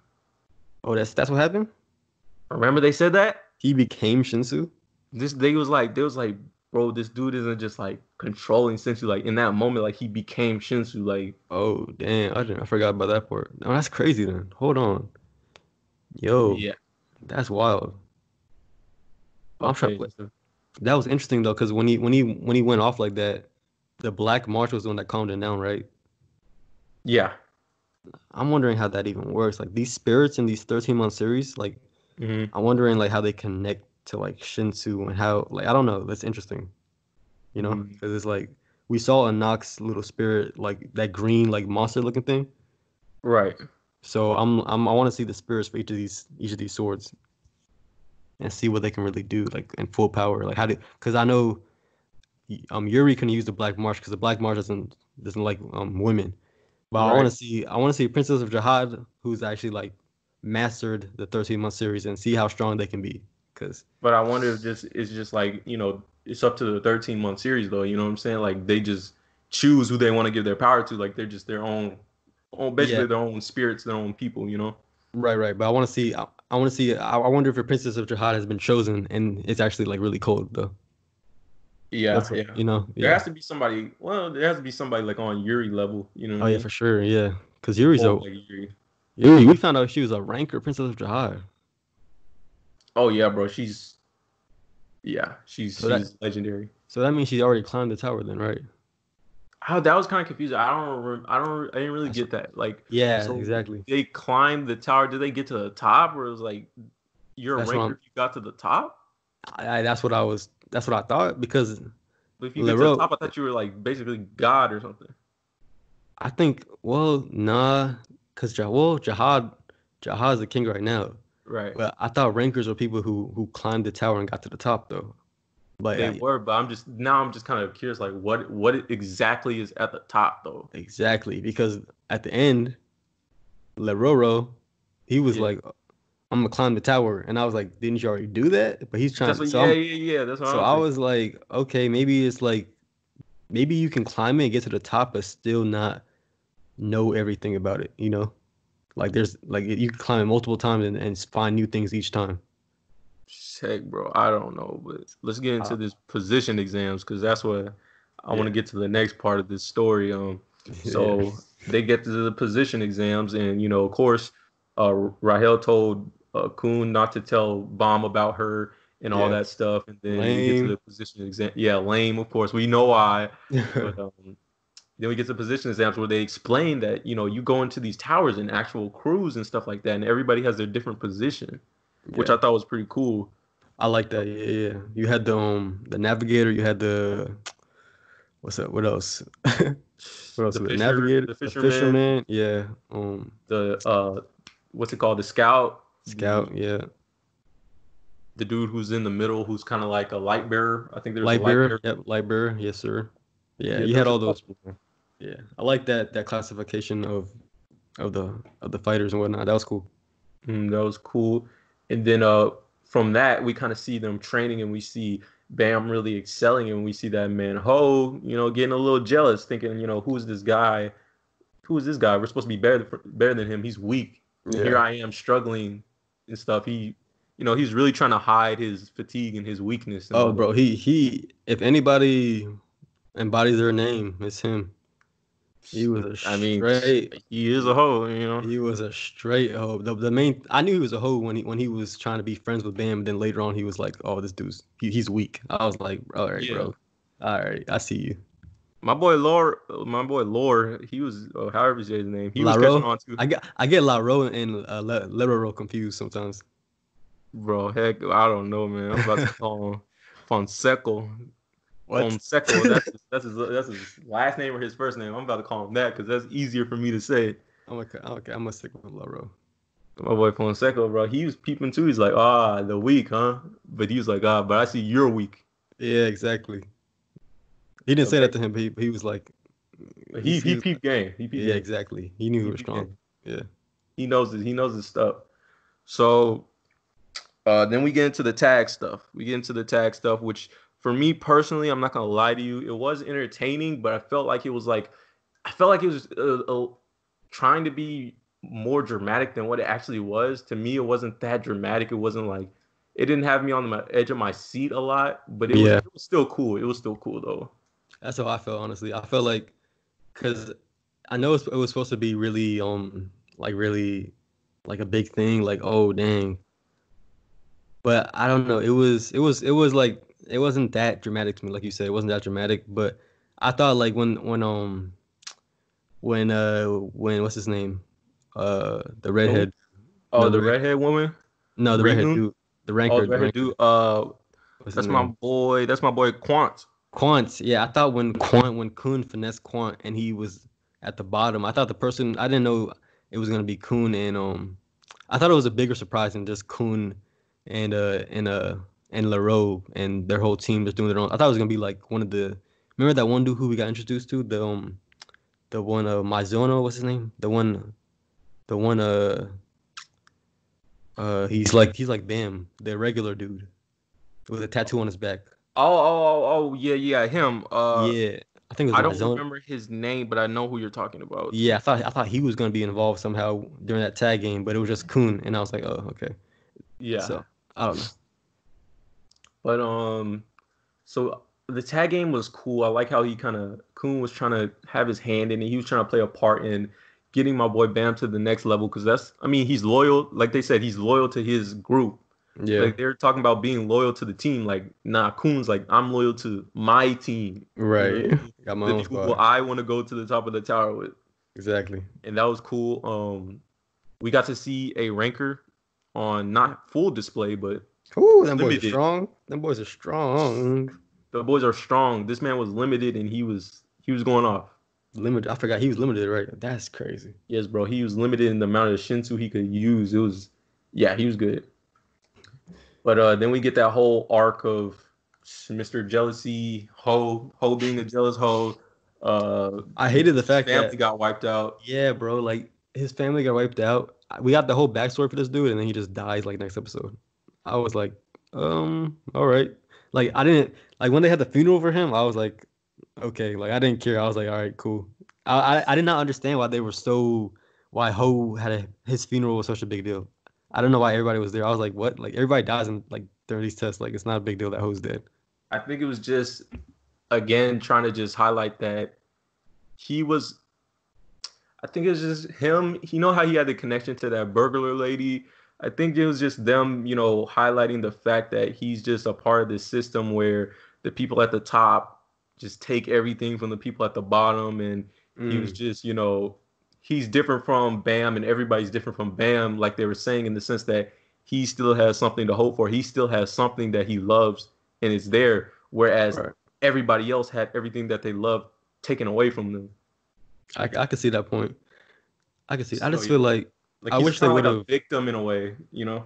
Oh, that's that's what happened. Remember they said that? He became Shinsu. This they was like, they was like, bro, this dude isn't just like controlling Shinsu. Like in that moment, like he became Shinsu. Like Oh, damn. I didn't. I forgot about that part. No, that's crazy. Then hold on. Yo, yeah. that's wild. I'm trying to- so- That was interesting though, because when he when he when he went off like that, the Black March was the one that calmed him down, right? yeah. I'm wondering how that even works. Like these spirits in these 13 month series, like hmm I'm wondering like how they connect to like Shinsu and how like I don't know. That's interesting. You know, because it's like we saw Anak's little spirit like that green like monster looking thing. Right. So I'm I'm I want to see the spirits for each of these each of these swords and see what they can really do like in full power. Like how do because I know um Yuri can use the Black March because the Black March doesn't doesn't like um women. But I want to see I want to see Princess of Jihad who's actually like mastered the 13 month series and see how strong they can be. Cause But I wonder if this is just like, you know, it's up to the 13 month series though. You know what I'm saying? Like they just choose who they want to give their power to. Like they're just their own, own basically Yeah. their own spirits, their own people. You know? right, right. But I want to see I, I want to see I, I wonder if a Princess of Jihad has been chosen and it's actually like really cold though. Yeah, That's what- yeah. You know. There Yeah. has to be somebody. Well, there has to be somebody like on Yuri level. You know? Oh I yeah, for sure. Yeah. Cause Yuri's Or a like Yuri. Yuri, we found out she was a ranker princess of Jihad. Oh yeah, bro. She's. Yeah, she's So that- legendary. So that means she already climbed the tower then, right? How that was kind of confusing. I don't. rem- I don't. I didn't really get that. Like Yeah, So- exactly. they climbed the tower. Did they get to the top, or it was like you're a That's what ranker? If You got to the top. I, I, that's what I was. That's what I thought because But if you get to the top, I thought you were like basically God or something. I think well, nah, because Jah- well, Jihad, Jihad's the king right now. Right. But I thought rankers were people who who climbed the tower and got to the top though. But they were, but I'm just now I'm just kind of curious, like what what exactly is at the top though? exactly because at the end, Leroro, he was Yeah. like, "I'm gonna climb the tower," and I was like, "Didn't you already do that?" But he's trying. That's what, so yeah, I'm- yeah, yeah. That's what So I'm I was like, okay, maybe it's like, maybe you can climb it and get to the top, but still not know everything about it. You know, like there's like you can climb it multiple times and, and find new things each time. Heck, bro, I don't know, but let's get into Uh, this position exams because that's what I want to get to the next part of this story. Um, so Yeah. they get to the position exams, and you know, of course, uh, Rahel told uh, Khun not to tell Bam about her and all Yeah. that stuff, and then we get to the position exam. Yeah, lame, of course. We know why. But um, then we get to position exams where they explain that you know you go into these towers and actual crews and stuff like that, and everybody has their different position, which Yeah. I thought was pretty cool. I like that. Yeah, yeah. You had the um the navigator. You had the what's up? What else? what else? The fisher- navigator, the the fisherman. fisherman. Yeah. Um, The uh, what's it called? The scout, scout. Yeah. the dude who's in the middle, who's kind of like a light bearer. I think there's Light a bearer. Yep. Light bearer. Yes, sir. Yeah. you had all those. Yeah. I like that that classification of of the of the fighters and whatnot. That was cool. Mm, that was cool. And then uh, from that, we kind of see them training, and we see Bam really excelling, and we see that man Ho, you know, getting a little jealous, thinking, you know, who's this guy? Who is this guy? We're supposed to be better better than him. He's weak. And Here I am struggling and stuff. He, you know, he's really trying to hide his fatigue and his weakness. and Oh, bro. He he. If anybody embodies their name, it's him. He was a I mean, straight. he is a hoe, you know. He was a straight hoe. The, the main I knew he was a hoe when he when he was trying to be friends with Bam. Then later on, he was like, "Oh, this dude's he, he's weak." I was like, "All right, Yeah. bro. All right, I see you." My boy Lore, my boy Lore, he was, uh, however you say his name, he was Laro? catching on too. I get I get La Ro and uh, Le, confused sometimes. Bro, heck, I don't know, man. I'm about to call him Fonseca. Fonseca. That's his, that's his that's his last name or his first name. I'm about to call him that because that's easier for me to say. I'm okay. Okay, I'm gonna stick with La Ro. My boy Fonseca, bro, he was peeping too. He's like, ah, the weak, huh? But he was like, ah, but I see you're weak. Yeah, exactly. He didn't say that to him, but he, he was like, He he was- peeped game. He peeped Yeah, game. exactly. He knew he He was strong. Yeah. He knows it. He knows his stuff. So uh, then we get into the tag stuff. We get into the tag stuff, which for me personally, I'm not gonna lie to you, it was entertaining, but I felt like it was like I felt like it was uh, uh, trying to be more dramatic than what it actually was. To me, it wasn't that dramatic. It wasn't like it didn't have me on the edge of my seat a lot, but it, was, it was still cool. It was still cool though. That's how I felt, honestly. I felt like, cause I know it was supposed to be really, um, like really, like a big thing. Like, oh dang. But I don't know. It was, it was, it was like, it wasn't that dramatic to me, like you said. It wasn't that dramatic. But I thought like when, when, um, when, uh, when what's his name, uh, the redhead, Oh, No, the the red- redhead woman. no, the redhead dude, the Oh, ranker, the the redhead dude. Uh, What's that's my boy. That's my boy Quant. Quant, yeah, I thought when Quant when Khun finessed Quant and he was at the bottom, I thought the person I didn't know it was gonna be Khun and um I thought it was a bigger surprise than just Khun and uh and uh and LaRoe and their whole team just doing their own. I thought it was gonna be like one of the remember that one dude who we got introduced to the um the one uh Mazino, what's his name? The one the one uh uh he's like he's like Bam, the regular dude with a tattoo on his back. Oh, oh, oh, oh, yeah, yeah, him. Uh, yeah, I think it was I don't Mazino. remember his name, but I know who you're talking about. Yeah, I thought I thought he was gonna be involved somehow during that tag game, but it was just Khun, and I was like, oh, okay. yeah. So I don't know. But um, so the tag game was cool. I like how he kind of Khun was trying to have his hand in it. He was trying to play a part in getting my boy Bam to the next level because that's. I mean, he's loyal. Like they said, he's loyal to his group. Yeah, Like they're talking about being loyal to the team. Like nah, Khun's like I'm loyal to my team. right. Got my The own people squad. I want to go to the top of the tower with. Exactly. and that was cool. Um, we got to see a ranker on not full display, but Ooh, them boys are strong. Them boys are strong. the boys are strong. This man was limited, and he was he was going off. Limited. I forgot he was limited, right? That's crazy. Yes, bro. He was limited in the amount of Shinsu he could use. It was, yeah, he was good. But uh, then we get that whole arc of Mr. Jealousy, Ho, Ho being a jealous Ho. Uh, I hated the fact family that family got wiped out. yeah, bro, like his family got wiped out. We got the whole backstory for this dude, and then he just dies like next episode. I was like, um, all right. Like I didn't like when they had the funeral for him. I was like, okay. Like I didn't care. I was like, all right, cool. I I, I did not understand why they were so why Ho had a, his funeral was such a big deal. I don't know why everybody was there. I was like, what? Like everybody dies in like during these tests. Like it's not a big deal that Ho's dead. I think it was just again trying to just highlight that he was. I think it was just him. You know how he had the connection to that burglar lady. I think it was just them, you know, highlighting the fact that he's just a part of this system where the people at the top just take everything from the people at the bottom, and mm. he was just, you know, he's different from Bam, and everybody's different from Bam, like they were saying, in the sense that he still has something to hope for. He still has something that he loves, and it's there. Whereas right. everybody else had everything that they loved taken away from them. I, I could see that point. I can see. So, I just feel like, like I wish they would have victim in a way, you know.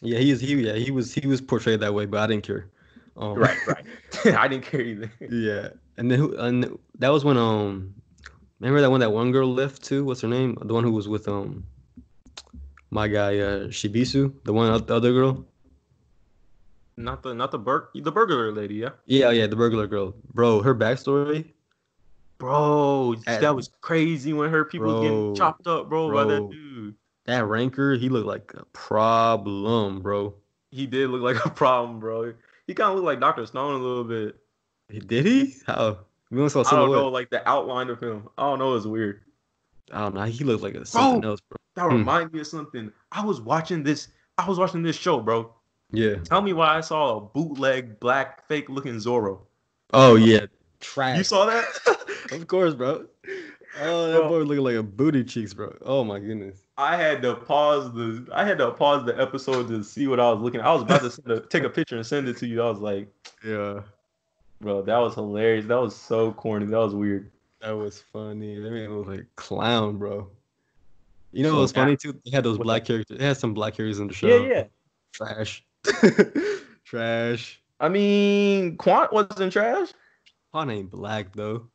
Yeah, he is. He yeah, he was he was portrayed that way, but I didn't care. Um, right, right. I didn't care either. Yeah, and then and that was when um, remember that one that one girl left too. What's her name? The one who was with um, my guy uh Shibisu, the one the other girl. Not the not the bur- the burglar lady, yeah. Yeah, yeah, the burglar girl, bro. Her backstory Bro, that, that was crazy when her people bro, getting chopped up, bro, bro, by that dude. That ranker, he looked like a problem, bro. He did look like a problem, bro. He kind of looked like Doctor Stone a little bit. Did he? How? We saw I don't know, like the outline of him. I don't know. It's weird. I don't know. He looked like a, something bro, else, bro. That hmm. reminds me of something. I was watching this. I was watching this show, bro. Yeah. Tell me why I saw a bootleg black fake looking Zoro. Oh yeah, trash. You saw that? of course, bro. Oh, that bro, boy looking like a booty cheeks, bro. Oh my goodness. I had to pause the I had to pause the episode to see what I was looking. At. I was about to a, take a picture and send it to you. I was like, yeah, bro, that was hilarious. That was so corny. That was weird. That was funny. That man was like clown, bro. You know what was funny too? They had those black characters. They had some black characters in the show. Yeah, yeah. Trash. trash. I mean, Quant wasn't trash. Quant ain't black though.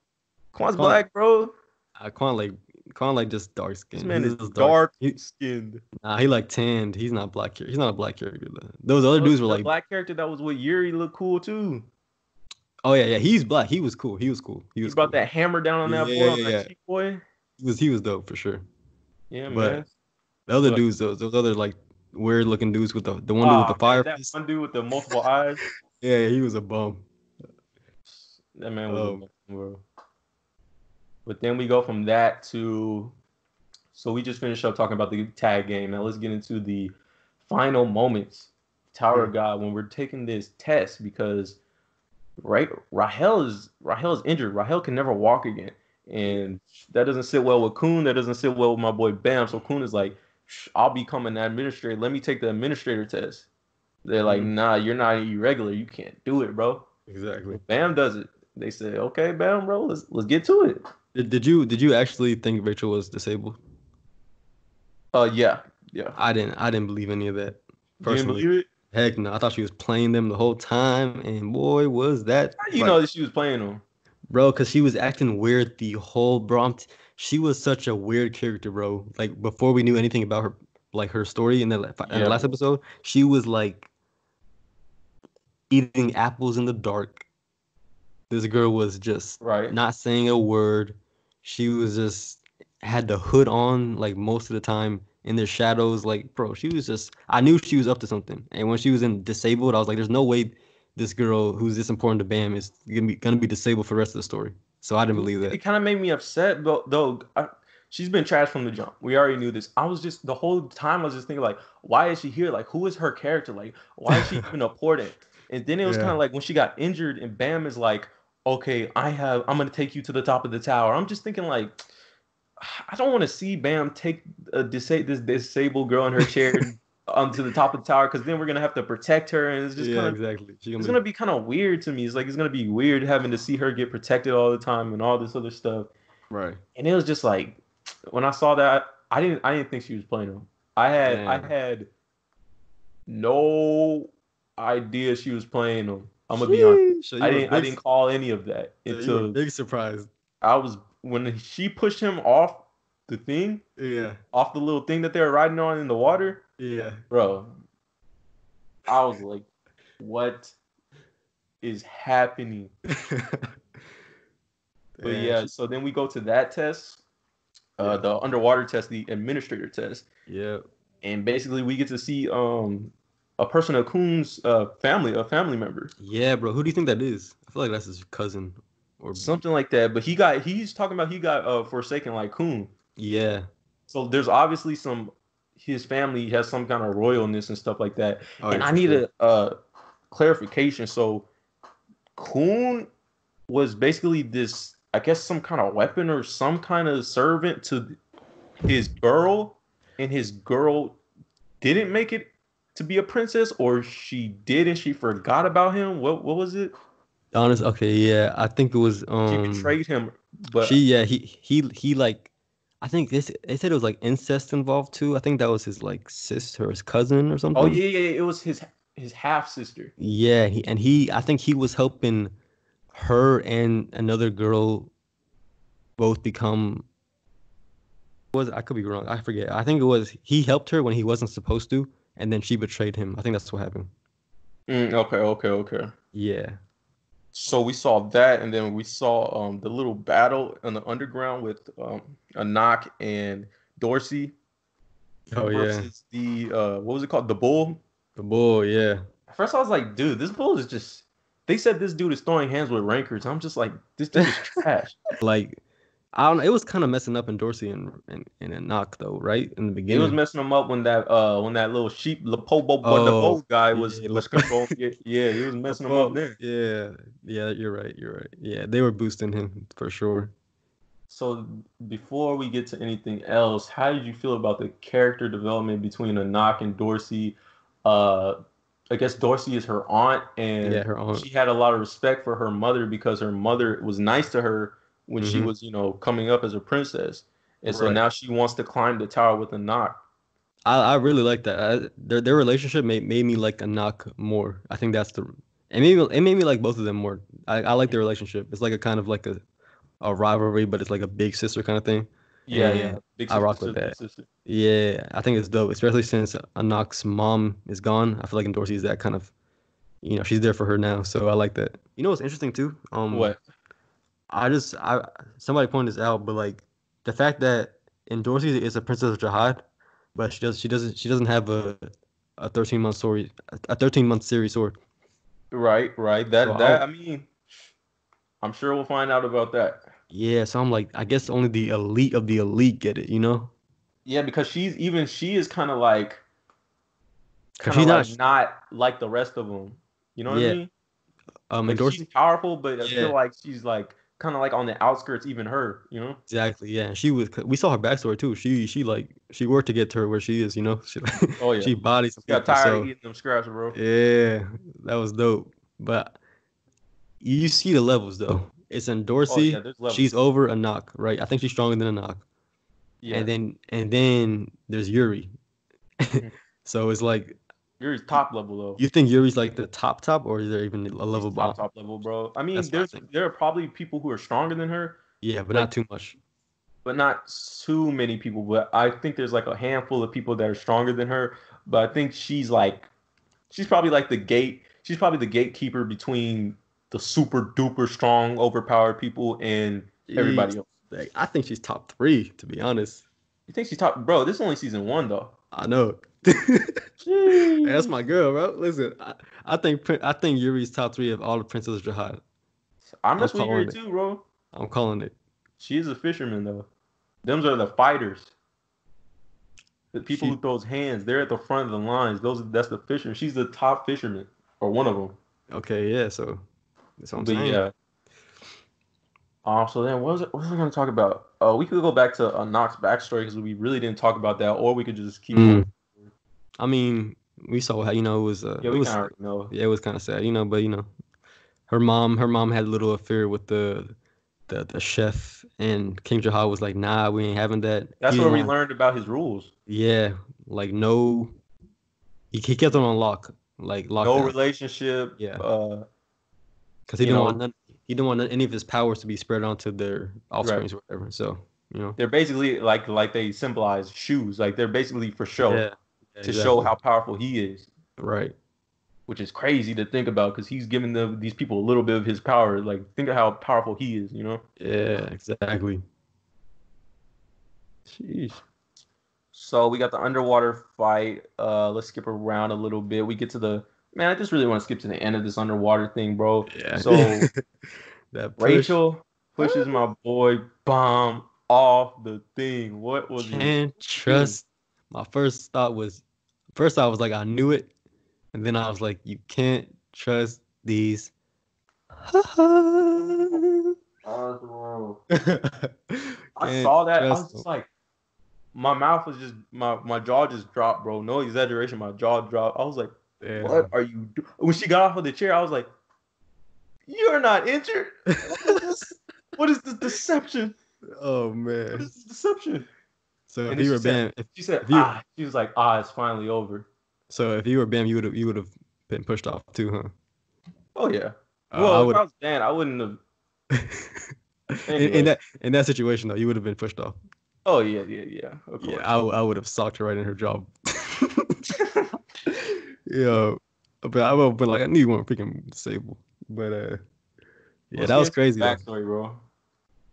Quant's Quant, black, bro. Uh, Quant like Quant like just dark skin. This man He's is dark, skinned. Nah, he like tanned. He's not black. He's not a black character. Though. Those other dudes were like black character that was with Yuri looked cool too. Oh yeah, yeah. He's black. He was cool. He was cool. He was. He brought cool. that hammer down on that yeah, boy. Yeah, on that yeah. boy. He was he was dope for sure. Yeah, but man. The other dudes, those those other like weird looking dudes with the the one oh, dude with the fire. That one dude with the multiple eyes. Yeah, he was a bum. That man was um, a bum, bro. But then we go from that to so we just finished up talking about the tag game. Now let's get into the final moments. Tower of God, when we're taking this test because right Rahel is Rahel is injured. Rahel can never walk again. And that doesn't sit well with Khun. That doesn't sit well with my boy Bam. So Khun is like, I'll become an administrator. Let me take the administrator test. They're like, mm-hmm. nah, you're not irregular. You can't do it, bro. Exactly. Bam does it. They say, okay, Bam, bro, let's let's get to it. Did, you did you actually think Rachel was disabled? Uh, yeah, yeah. I didn't I didn't believe any of that. Personally. You didn't believe it? Heck no, I thought she was playing them the whole time, and boy, was that. How you like, know that she was playing them? Bro, because she was acting weird the whole bro. T- she was such a weird character, bro. Like before we knew anything about her, like her story in the, in yeah. the last episode, she was like eating apples in the dark. This girl was just right. not saying a word. She was just had the hood on like most of the time in the shadows. Like, bro, she was just I knew she was up to something. And when she was in disabled, I was like, there's no way this girl who's this important to Bam is gonna be gonna be disabled for the rest of the story. So I didn't believe that. It kind of made me upset, but though I, she's been trashed from the jump. We already knew this. I was just the whole time I was just thinking like, why is she here? Like, who is her character? Like, why is she even important? And then it was yeah. kind of like when she got injured, and Bam is like, okay, I have, I'm gonna take you to the top of the tower. I'm just thinking like, I don't want to see Bam take a disa- this disabled girl in her chair onto the top of the tower because then we're gonna have to protect her, and it's just yeah, kind of exactly. Gonna it's be... gonna be kind of weird to me. It's like it's gonna be weird having to see her get protected all the time and all this other stuff. Right. And it was just like when I saw that, I didn't I didn't think she was playing him. I had Damn. I had no idea she was playing him. I'm gonna be honest. I didn't. I didn't call any of that until big surprise. I was when she pushed him off the thing. Yeah. Off the little thing that they were riding on in the water. Yeah. Bro, I was like, what is happening? but yeah, so then we go to that test, uh, yeah. the underwater test, the administrator test. Yeah. And basically, we get to see um a person of Khun's uh, family, a family member, Yeah, bro. Who do you think that is? I feel like that's his cousin or something like that. But he got he's talking about he got uh, forsaken like Khun. yeah. So there's obviously some his family has some kind of royalness and stuff like that. Oh, and I need sure. a uh, clarification. So Khun was basically this, I guess, some kind of weapon or some kind of servant to his girl, and his girl didn't make it to be a princess, or she did and she forgot about him. What what was it? honest. Okay, yeah. I think it was She um. betrayed him, but she yeah he he he like. I think this they said it was like incest involved too. I think that was his like sister or his cousin or something. oh yeah, yeah, yeah, it was his his half sister. Yeah, he, and he I think he was helping her and another girl both become was I could be wrong. I forget. I think it was he helped her when he wasn't supposed to and then she betrayed him. I think that's what happened. Mm, okay, okay, okay. Yeah. So we saw that, and then we saw um, the little battle in the underground with um, Anak and Dorsey. Oh yeah. the uh, what was it called? The bull. The bull, yeah. First, I was like, dude, this bull is just. They said this dude is throwing hands with rankers. I'm just like, this dude is trash. Like I don't know, it was kind of messing up Endorsi and and, and Anak though, right? In the beginning. He beginning. was messing them up when that uh when that little sheep the pobo Oh, guy was yeah, was controlling it. Yeah, he was messing him up there. Yeah, yeah, you're right, you're right. Yeah, they were boosting him for sure. So before we get to anything else, how did you feel about the character development between Anak and Dorsey? Uh, I guess Dorsey is her aunt, and Yeah, her aunt. she had a lot of respect for her mother because her mother was nice to her when she Mhm. was, you know, coming up as a princess, and so now she wants to climb the tower with Anak. I, I really like that. I, their their relationship made, made me like Anak more. I think that's the it made me it made me like both of them more. I, I like their relationship. It's like a kind of like a a rivalry, but it's like a big sister kind of thing. Yeah, Yeah, yeah. Big I rock with that. sister. Yeah, I think it's dope, especially since Anak's mom is gone. I feel like Dorsey's that kind of, you know, she's there for her now. So I like that. You know what's interesting too? Um, What? I just I somebody pointed this out, but like the fact that Endorsi is a princess of Jihad, but she does she doesn't she doesn't have a a thirteen month story a thirteen month series sword. Right, right. That So that I'll- I mean, I'm sure we'll find out about that. Yeah, so I'm like I guess only the elite of the elite get it, you know? Yeah, because she's even she is kind of like kind of she's like not not, like the rest of them. You know what Yeah. I mean? um Like Dorsey she's powerful, but I Yeah. feel like she's like kind of like on the outskirts, even her. You know? exactly yeah. She was we saw her backstory too. She she like she worked to get to her where she is, you know? She Oh yeah. she bodied some She got tired so- of eating them scraps, bro. Yeah, that was dope. But you see the levels though. It's Endorsi Oh Dorsey. yeah, there's levels. She's over Anak, right? I think she's stronger than a knock. yeah. And then and then there's Yuri. Mhm. so it's like Yuri's top level though. you think Yuri's like the top top or is there even a level He's top top level, bro. I mean, That's I there's there are probably people who are stronger than her, Yeah, but like- not too much. but not too many people. But I think there's like a handful of people that are stronger than her. But I think she's like, she's probably like the gate. She's probably the gatekeeper between the super duper strong, overpowered people and everybody else. Like, I think she's top three, to be honest. You think she's top, bro? This is only season one though. I know. Hey, That's my girl, bro. Listen, I, I think I think Yuri's top three of all the Princess Jihad. I'm, mess with calling Yuri it. too, bro. I'm calling it. She is a fisherman though. Them's are the fighters. The people She- who throws hands, they're at the front of the lines. Those that's the fisherman. She's the top fisherman or one of them. Okay, yeah. So that's what I'm But saying. yeah. Um, so then what was it? What was I going to talk about? Uh, we could go back to uh, Knox backstory because we really didn't talk about that, or we could just keep. Mm. I mean, we saw how you know it was. Uh, Yeah, it was kind of already know. yeah, it was kind of sad, you know. But you know, her mom, her mom had a little affair with the the, the chef, and King Jahad was like, "Nah, we ain't having that." That's He where we learned about his rules. Yeah, like no. He, he kept them on lock, like lock. No relationship. Yeah. Uh, because he didn't know- want none, he didn't want any of his powers to be spread onto their offsprings or whatever. So you know, they're basically like like they symbolize shoes. Like they're basically for show yeah, to show how powerful he is. right. Which is crazy to think about because he's giving the, these people a little bit of his power. Like think of how powerful he is. You know. Yeah, exactly. Sheesh. So we got the underwater fight. Uh, let's skip around a little bit. We get to the man. I just really want to skip to the end of this underwater thing, bro. Yeah. So that push, Rachel pushes my boy Bam off the thing. What was your can't trust. My first thought was, first I was like, I knew it, and then I was like, you can't trust these. I saw that. I was just like, my mouth was just my my jaw just dropped, bro. No exaggeration, my jaw dropped. I was like, Yeah. what are you? Do-? When she got off of the chair, I was like, you're not injured. What is this? what is this deception? Oh What man. is this deception? So if you were she said- Bam, if, She said, If you- ah. She was like, ah, it's finally over. so if you were Bam, you would have you would have been pushed off too, huh? Oh yeah. Uh, well, I if. I was Dan, I wouldn't have. in, Anyway. in that in that situation though, you would have been pushed off. Oh yeah, yeah, yeah. Of Yeah, course. I, w- I would have socked her right in her jaw. yeah, but I would have been like, I knew you weren't freaking disabled. But uh, yeah, that was crazy. Though. Backstory, bro.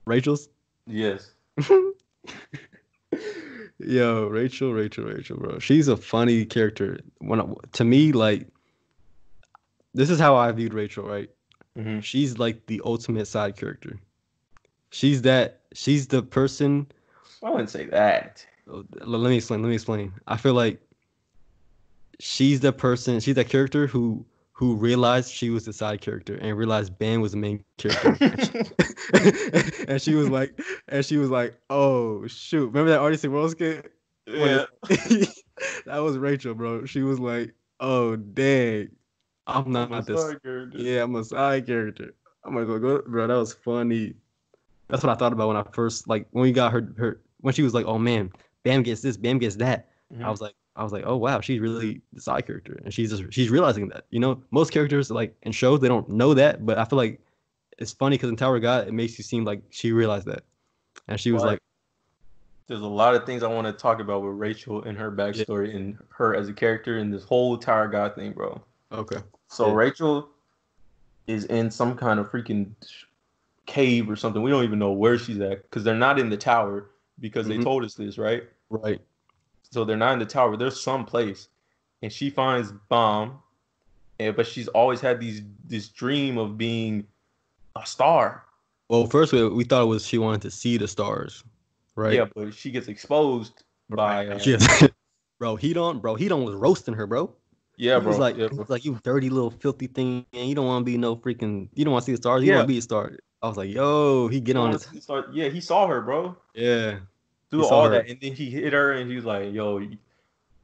Rachel's. Yes. Yo, Rachel, Rachel, Rachel, bro. She's a funny character. When I, to me, like, this is how I viewed Rachel. Right? hmm She's like the ultimate side character. She's that. She's the person. I wouldn't say that. oh, Let me explain. Let me explain. I feel like she's the person. She's that character who who realized she was the side character and realized Ben was the main character. and she was like, and she was like, oh shoot, remember that Artie Rose skit? yeah. that was Rachel, bro. She was like, "Oh dang, I'm not I'm this. sorry, girl. Yeah, I'm a side character. I'm gonna go, go, bro. That was funny. That's what I thought about when I first like when we got her her when she was like, "Oh man, Bam gets this, Bam gets that." Mhm. I was like, I was like, "Oh wow, she's really the side character," and she's just she's realizing that. You know, most characters like in shows they don't know that, but I feel like it's funny because in Tower of God it makes you seem like she realized that, and she was Right. like, There's a lot of things I want to talk about with Rachel and her backstory and her as a character and this whole Tower God thing, bro. "Okay, So Yeah. Rachel is in some kind of freaking cave or something. We don't even know where she's at because they're not in the tower because they Mhm. told us this, right? right, So they're not in the tower. There's some place, and she finds Bam, and but she's always had these this dream of being a star. Well, first we, we thought it was she wanted to see the stars, right? Yeah, but she gets exposed by uh, She bro, he don't, bro, he don't was roasting her, bro. yeah, he bro. was like, yeah, he bro. was like, you dirty little filthy thing, and you don't want to be no freaking, you don't want to see the stars, you Yeah. want to be a star. I was like, yo, he get on his, start- yeah, he saw her, bro. yeah, through all her. that, and then he hit her, and he was like, "Yo,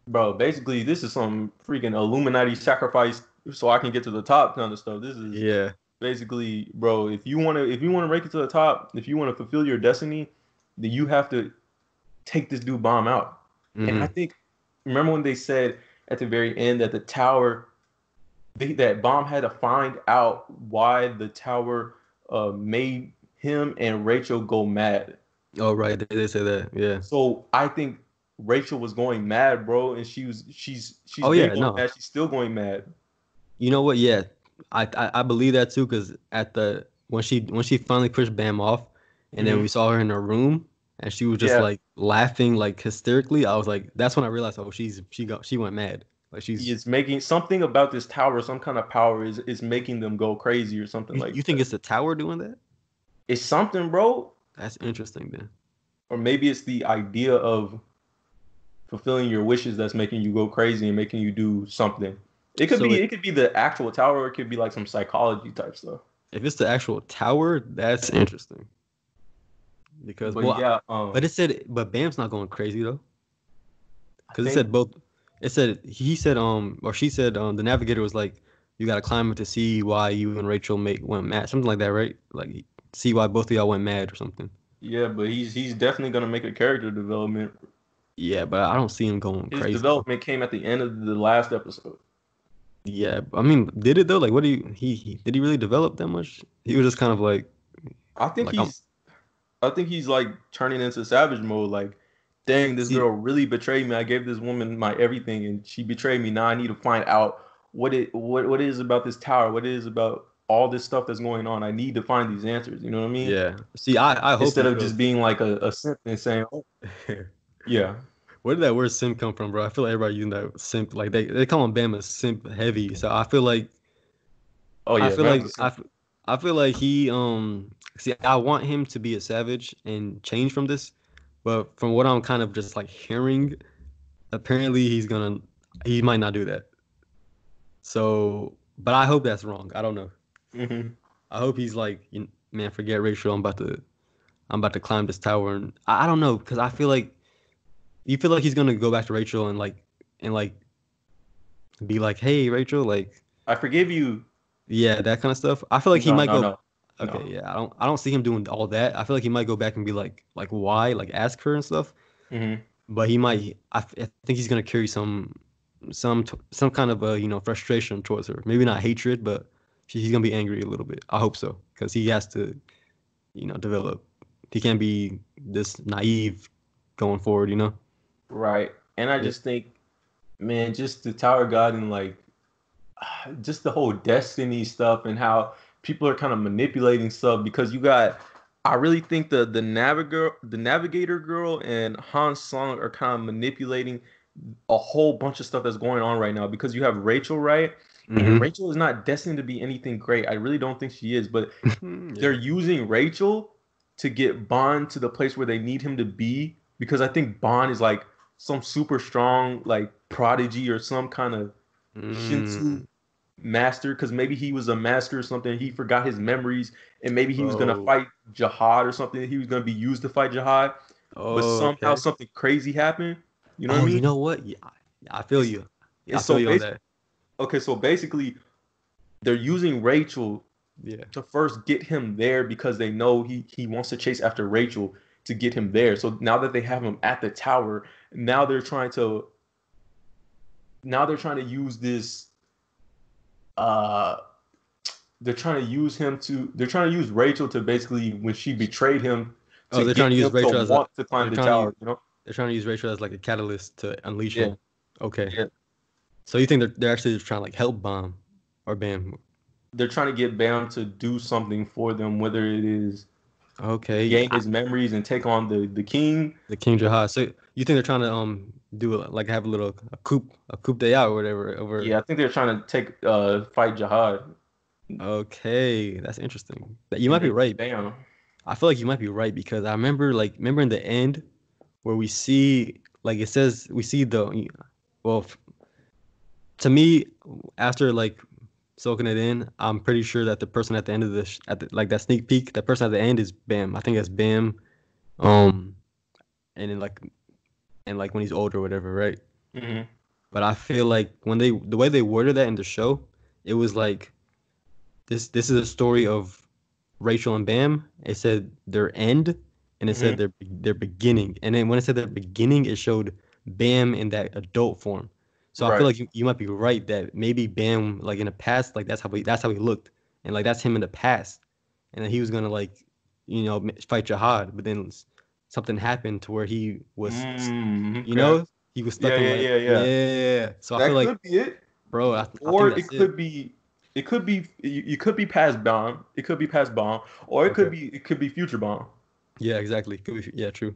bro, basically this is some freaking Illuminati sacrifice, so I can get to the top kind of stuff. This is yeah, basically, bro. If you want to, if you want to make it to the top, if you want to fulfill your destiny, then you have to take this dude Bam out. And I mhm, think, remember when they said at the very end that the tower, they, that Bam had to find out why the tower uh, made him and Rachel go mad. Oh right, they, they say that, yeah, So I think Rachel was going mad, bro, and she was she's she's Oh, yeah, going no. mad. She's still going mad. you know what? Yeah, I I, I believe that too, cause at the when she when she finally pushed Bam off, and then Mhm. we saw her in her room, and she was just Yeah. like laughing like hysterically. I was like, that's when I realized, oh, she's she got she went mad, like she's. It's making something about this tower, some kind of power is is making them go crazy or something You, like. you think that. it's the tower doing that? it's something, bro, That's interesting, then. or maybe it's the idea of fulfilling your wishes that's making you go crazy and making you do something. It could So be it- it could be the actual tower, or it could be like some psychology type stuff. If it's the actual tower, that's interesting. Because But well, yeah, um, but it said, but Bam's not going crazy though. Because it said both. It said he said um or she said um the navigator was like you got to climb it to see why you and Rachel make went mad something like that right like see why both of y'all went mad or something. yeah, but he's he's definitely gonna make a character development. Yeah, but I don't see him going His crazy. development came at the end of the last episode. Yeah, I mean, did it though? Like, what do you he, he did he really develop that much? He was just kind of like I think Like, I'm- he's, I think he's like turning into savage mode. Like, dang, this See- girl really betrayed me. I gave this woman my everything, and she betrayed me. Now I need to find out what it what what it is about this tower. What it is about all this stuff that's going on. I need to find these answers. You know what I mean? yeah. See, I I hope Instead of goes- just being like a, a simp and saying, oh, yeah, Where did that word simp come from, bro? I feel like everybody using that simp. Like they, they call him Bama simp heavy. So I feel like Oh yeah, I feel Bama's like I, I feel like he um see I want him to be a savage and change from this, but from what I'm kind of just like hearing, apparently he's gonna he might not do that. So, but I hope that's wrong. I don't know. Mhm. I hope he's like, man, forget Rachel. I'm about to, I'm about to climb this tower, and I, I don't know, cause I feel like, you feel like he's gonna go back to Rachel and like, and like, be like, hey, Rachel, like, I forgive you. yeah, that kind of stuff. I feel like he No, might no, go. no. Okay, no. yeah, I don't, I don't see him doing all that. I feel like he might go back and be like, like, why, like, ask her and stuff. Mhm. But he might, I think he's gonna carry some, some, some kind of a, you know, frustration towards her. Maybe not hatred, but he's gonna be angry a little bit. I hope so, because he has to, you know, develop. He can't be this naive going forward, you know. Right. And I Yeah. just think, man, just the Tower God and like just the whole destiny stuff and how people are kind of manipulating stuff because you got I really think the the navigator the navigator girl and Han Song are kind of manipulating a whole bunch of stuff that's going on right now because you have Rachel, right? And Mhm. Rachel is not destined to be anything great. I really don't think she is, but Yeah. they're using Rachel to get Bam to the place where they need him to be because I think Bam is like some super strong like prodigy or some kind of Shinsu Mm. master because maybe he was a master or something. He forgot his memories and maybe he was gonna fight Jihad or something. He was gonna be used to fight Jihad, Oh, but somehow okay. something crazy happened. You know oh, what I mean? you know what? Yeah, I feel you. I It's feel so you on that. Okay, so basically, they're using Rachel Yeah. to first get him there because they know he he wants to chase after Rachel to get him there. So now that they have him at the tower, now they're trying to now they're trying to use this uh they're trying to use him to they're trying to use Rachel to basically when she betrayed him Oh, they're get trying to use Rachel as a- want to climb the to tower, use- you know? They're trying to use Rachel as like a catalyst to unleash Yeah. him. Okay. Yeah. So you think they're they're actually just trying to like help Bomb or Bam? They're trying to get Bam to do something for them, whether it is Okay. gain his memories and take on the the king. the King Jahad. So you think they're trying to um do a, like have a little a coup a coup d'état or whatever over? Yeah, I think they're trying to take uh fight Jihad. Okay, that's interesting. You might be right. Bam. I feel like you might be right because I remember like remember in the end where we see like it says we see the well to me after like soaking it in I'm pretty sure that the person at the end of the sh- at the, like that sneak peek that person at the end is Bam I think that's Bam um and then like and like when he's older or whatever right Mhm. but I feel like when they the way they worded that in the show, it was like this this is a story of Rachel and Bam. It said their end and it said their their beginning. And then when it said their beginning, it showed Bam in that adult form. So I feel like you, you might be right that maybe Bam like in the past, like that's how he that's how he looked. And like that's him in the past. And then he was gonna like, you know, fight Jihad, but then something happened to where he was Mm, you okay. know, he was stuck Yeah, in yeah, like, yeah, yeah. yeah. So I that feel like, could be it, bro, I, I or think it could be, it could be, you, you could be past Bam, it could be past Bam, or it could be, it could be future Bam. Yeah, exactly. Could be, yeah, true.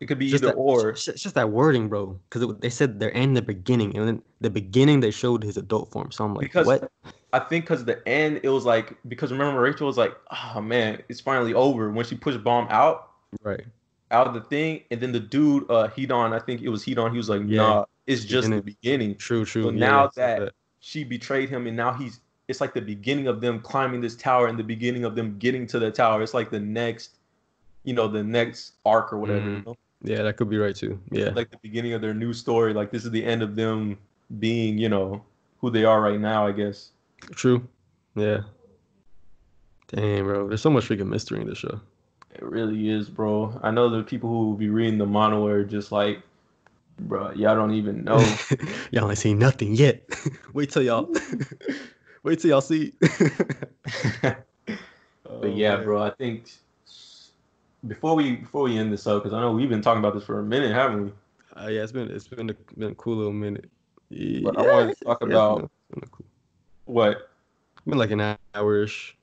It could be Just either that, or. It's just, that wording, bro. Because they said they're in the beginning, and then the beginning they showed his adult form. So I'm like, Because- what? I think because the end, it was like because remember Rachel was like, oh man, it's finally over when she pushed Bam out Right. out of the thing, and then the dude, uh, Headon, I think it was Headon, he was like, Yeah. nah, it's just the Beginning. beginning. True. True. So yeah, now said that- She betrayed him, and now he's. It's like the beginning of them climbing this tower, and the beginning of them getting to the tower. It's like the next, you know, the next arc or whatever. Mhm. You know? Yeah, that could be right too. Yeah. Like the beginning of their new story. Like this is the end of them being, you know, who they are right now. I guess. True. Yeah. Damn, bro. There's so much freaking mystery in this show. It really is, bro. I know the people who will be reading the manga are just like, bro, y'all don't even know. y'all ain't seen nothing yet. Wait till y'all. Wait till y'all see. but yeah, oh, bro, I think before we before we end this up, because I know we've been talking about this for a minute, haven't we? Uh, yeah, it's been it's been a, been a cool little minute. Yeah, But I wanted to talk it's about- been, it's been cool. What? It's been like an hour-ish.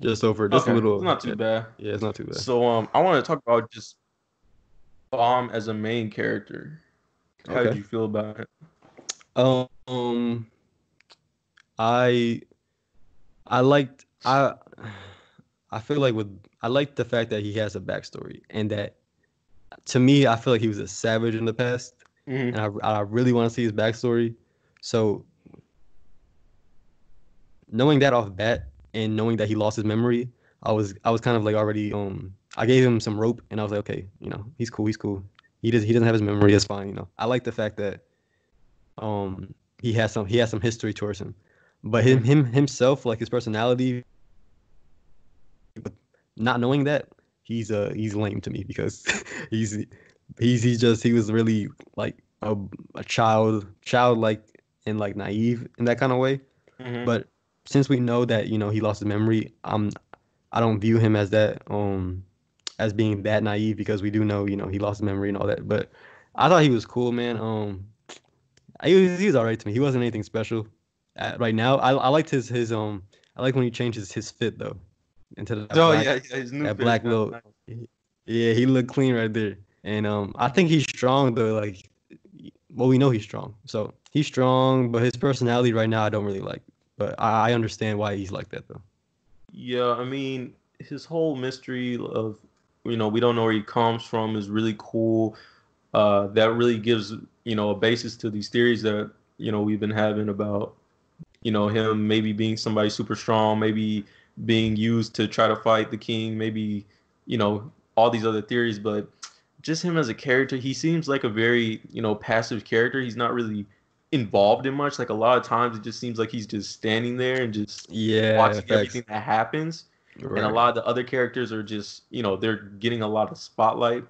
Just over, just Okay, a little. It's not too yeah, bad. Yeah, it's not too bad. So um, I want to talk about just Bam as a main character. How Okay. did you feel about it? Um, I I liked I I feel like with I like the fact that he has a backstory and that to me I feel like he was a savage in the past and I I really want to see his backstory. So knowing that off bat and knowing that he lost his memory, I was I was kind of like already um I gave him some rope and I was like okay you know he's cool he's cool. He does he doesn't have his memory that's fine you know. I like the fact that um he has some he has some history towards him. But him him himself like his personality not knowing that he's uh he's lame to me because he's he's he just he was really like a, a child childlike and like naive in that kind of way. Mhm. but since we know that you know he lost his memory i'm i don't view him as that um as being that naive because we do know you know he lost his memory and all that. But i thought he was cool man. Um he was, he was all right to me. He wasn't anything special uh, right now. I, I liked his his um i like when he changes his fit though into the oh black- yeah, yeah, his new that black nice. yeah, he looked clean right there. And um, I think he's strong though. Like, well, we know he's strong, so he's strong. But his personality right now, I don't really like. But I, I understand why he's like that though. Yeah, I mean, his whole mystery of, you know, we don't know where he comes from is really cool. Uh, that really gives, you know, a basis to these theories that, you know, we've been having about, you know, him maybe being somebody super strong, maybe being used to try to fight the king, maybe, you know, all these other theories. But just him as a character, he seems like a very, you know, passive character. He's not really involved in much. Like a lot of times, it just seems like he's just standing there and just Yeah, watching facts. everything that happens. Right. And a lot of the other characters are just, you know, they're getting a lot of spotlight,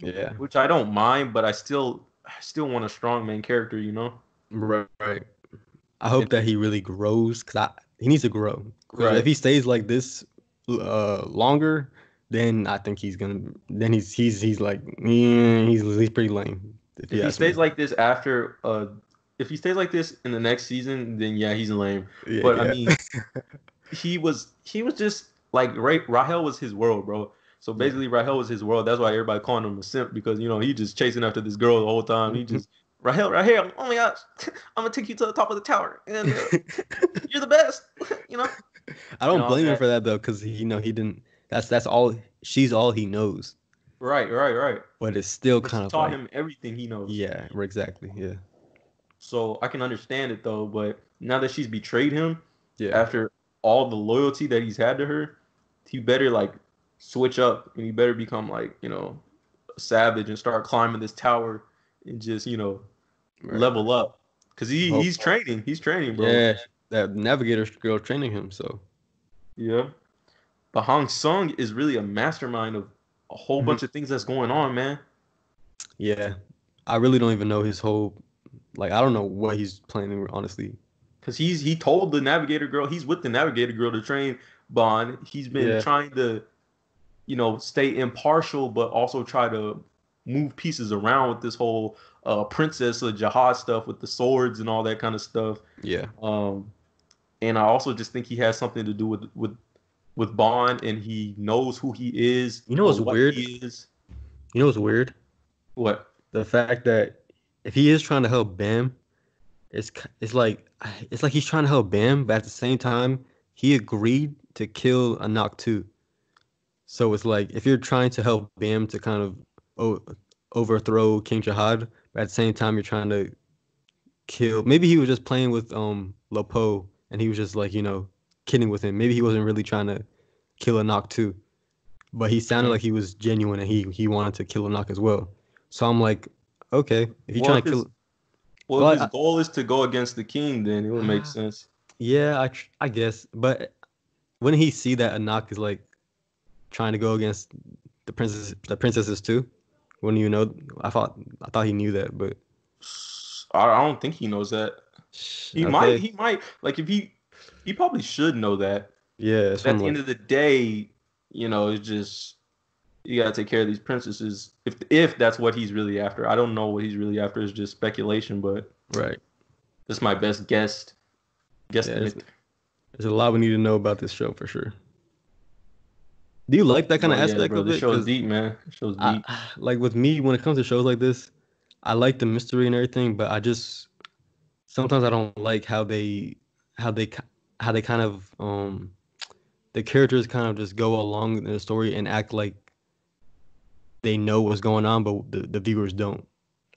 Yeah, which I don't mind, but I still I still want a strong main character, you know? right. right. I hope that he really grows because I he needs to grow. Right. If he stays like this uh longer, then I think he's gonna. Then he's he's he's like mm, he's he's pretty lame. If he stays me. like this after uh if he stays like this in the next season, then yeah, he's lame. Yeah, But I mean he was he was just like Ra- Rahel was his world, bro. So Yeah. basically Rahel was his world. That's why everybody calling him a simp because you know he just chasing after this girl the whole time. He just Rahel, Rahel, oh my gosh, I'm gonna take you to the top of the tower, and uh, you're the best. you know, I don't know, blame him for that though, because you know, he didn't. That's that's all. She's all he knows, right, right, right. but it's still But kind she of taught like, him everything he knows. yeah, exactly, yeah, So I can understand it though, but now that she's betrayed him yeah, after all the loyalty that he's had to her, he better like switch up and he better become like you know a savage and start climbing this tower and just you know right. level up because he he's training, he's training, bro. yeah. That navigator girl training him, so Yeah. But Hong Sung is really a mastermind of a whole Mhm. bunch of things that's going on, man. yeah, I really don't even know his whole. Like, I don't know what he's planning, honestly. Cause he's he told the navigator girl, he's with the navigator girl to train Bond. He's been Yeah. trying to, you know, stay impartial, but also try to move pieces around with this whole uh princess of Jahad stuff with the swords and all that kind of stuff. Yeah, Um and I also just think he has something to do with with with Bond and he knows who he is. You know what's what weird? He is. you know what's weird? What? The fact that if he is trying to help Bam, it's it's like it's like he's trying to help Bam, but at the same time, he agreed to kill Anak too. So it's like if you're trying to help Bam to kind of o- overthrow King Jahad, but at the same time you're trying to kill. Maybe he was just playing with um Lopo, and he was just like you know kidding with him. Maybe he wasn't really trying to kill Anak too, but he sounded like he was genuine and he he wanted to kill Anak as well. So I'm like, okay, if you Well, trying to kill, Well, Well, his I- goal is to go against the king, then it would make Ah. sense. yeah, I tr- I guess, but wouldn't he see that Anak is like trying to go against the princess the princesses too? Wouldn't you know? I thought I thought he knew that, but I don't think he knows that. He okay. might. He might. Like if he, he probably should know that. yeah, that's But what at the like- end of the day, you know, it's just you gotta take care of these princesses. If if that's what he's really after, I don't know what he's really after. It's just speculation, but right. that's my best guess. Yeah, Guesstimate. There's a lot we need to know about this show for sure. Do you like that kind of Oh, yeah, aspect bro, of this it? show's deep, man. Show's I- deep. like with me, when it comes to shows like this, I like the mystery and everything, but I just sometimes I don't like how they how they how they kind of um the characters kind of just go along in the story and act like they know what's going on, but the, the viewers don't.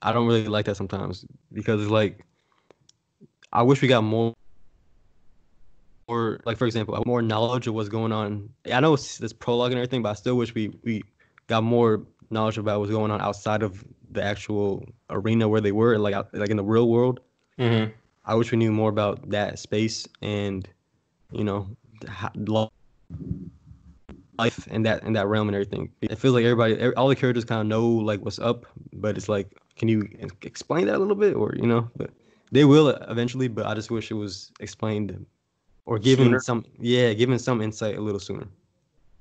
I don't really like that sometimes because it's like I wish we got more more like for example more knowledge of what's going on. I know it's this prologue and everything, but I still wish we we got more knowledge about what's going on outside of the actual arena where they were, like like in the real world. Mm-hmm. I wish we knew more about that space and you know life and that and that realm and everything. It feels like everybody, all the characters kind of know like what's up, but it's like, can you explain that a little bit, or you know? But they will eventually. But I just wish it was explained or given Sooner? some, yeah, given some insight a little sooner.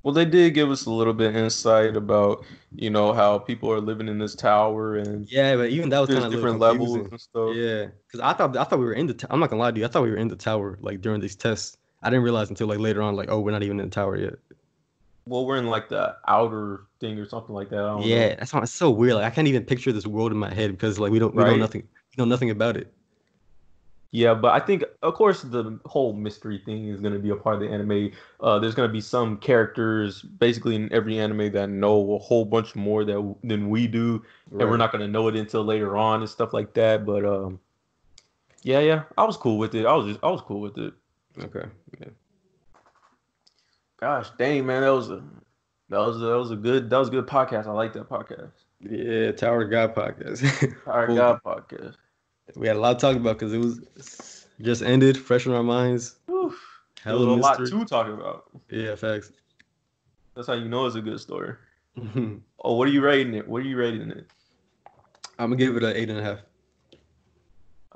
Well, they did give us a little bit insight about, you know, how people are living in this tower and Yeah, but even that was kind of different levels and stuff. Yeah, because I thought I thought we were in the. T- I'm not gonna lie to you. I thought we were in the tower like during these tests. I didn't realize until like later on, like, oh, we're not even in the tower yet. Well, we're in like the outer thing or something like that. I don't Yeah, know. that's why it's so weird. Like I can't even picture this world in my head because like we don't we know nothing we know nothing about it. Yeah, but I think, of course, the whole mystery thing is going to be a part of the anime. Uh, there's going to be some characters, basically in every anime, that know a whole bunch more that than we do, and we're not going to know it until later on and stuff like that. But um, yeah, yeah, I was cool with it. I was just, I was cool with it. Okay. Yeah. Gosh, dang man, that was a that was a, that was a good that was a good podcast. I like that podcast. Yeah, Tower of God podcast. Tower Cool. God podcast. We had a lot to talk about because it was just ended, fresh in our minds. Whew. There was a lot to talk about. Yeah, facts. That's how you know it's a good story. Oh, what are you rating it? What are you rating it? I'm gonna give it an eight and a half.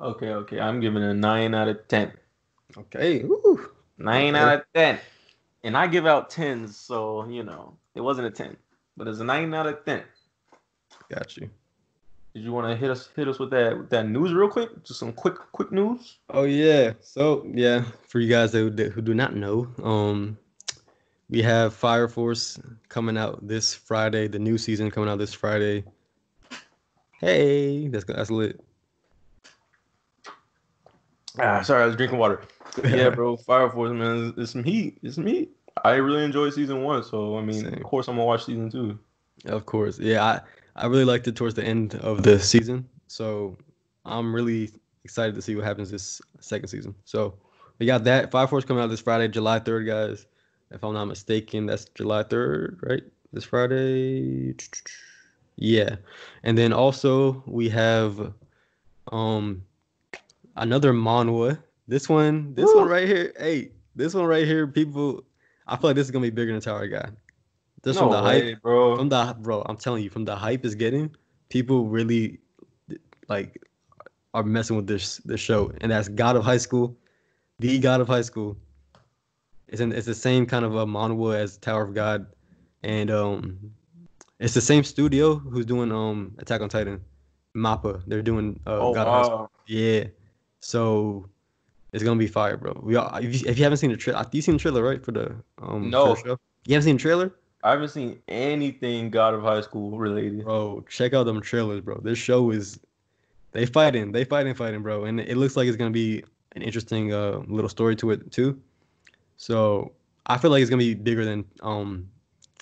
Okay, okay. I'm giving it a nine out of ten. Okay. Woo. Nine Okay. out of ten. And I give out tens, so you know it wasn't a ten, but it's a nine out of ten. Got you. Did you want to hit us hit us with that with that news real quick? Just some quick quick news. Oh yeah. So yeah, for you guys that, that who do not know, um, we have Fire Force coming out this Friday. The new season coming out this Friday. Hey, that's that's lit. Ah, sorry, I was drinking water. yeah, bro. Fire Force, man, it's, it's some heat. It's some heat. I really enjoyed season one, so I mean, Same. of course, I'm gonna watch season two. Of course. Yeah, I, I really liked it towards the end of the season. So I'm really excited to see what happens this second season. So we got that. Fire Force coming out this Friday, July 3rd, guys. If I'm not mistaken, that's July 3rd, right? This Friday. Yeah. And then also we have um another manhwa. This one, this one right here. Hey, this one right here, people I feel like this is gonna be bigger than Tower Guy. Just no from the hype bro. from the bro, I'm telling you, from the hype is getting, people really like are messing with this this show, and that's God of High School, the God of High School. It's in, it's the same kind of a manhwa as Tower of God, and um, it's the same studio who's doing um Attack on Titan, Mappa. They're doing uh, oh God of High School. wow. Yeah, so it's gonna be fire, bro. We all, if, you, if you haven't seen the trailer, you seen the trailer right for the um No. show? You haven't seen the trailer? I haven't seen anything God of High School related. Bro, check out them trailers, bro. This show is they fighting, they fighting, fighting, bro. And it looks like it's gonna be an interesting uh little story to it too. So I feel like it's gonna be bigger than um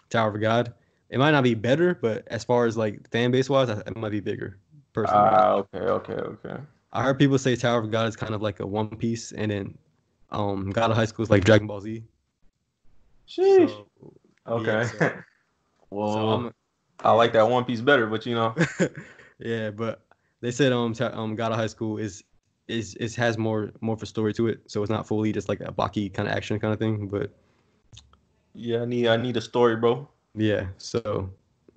Tower of God. It might not be better, but as far as like fan base wise, it might be bigger. Personally, Ah, okay, okay, okay. I heard people say Tower of God is kind of like a One Piece, and then um God of High School is like Dragon Ball Z. Sheesh. So, okay. yeah, so- well, so I'm, I like that One Piece better, but you know, yeah, but they said um ta- um God of High School is is is has more more of a story to it, so it's not fully just like a Baki kind of action kind of thing. But yeah, I need I need a story, bro. yeah, so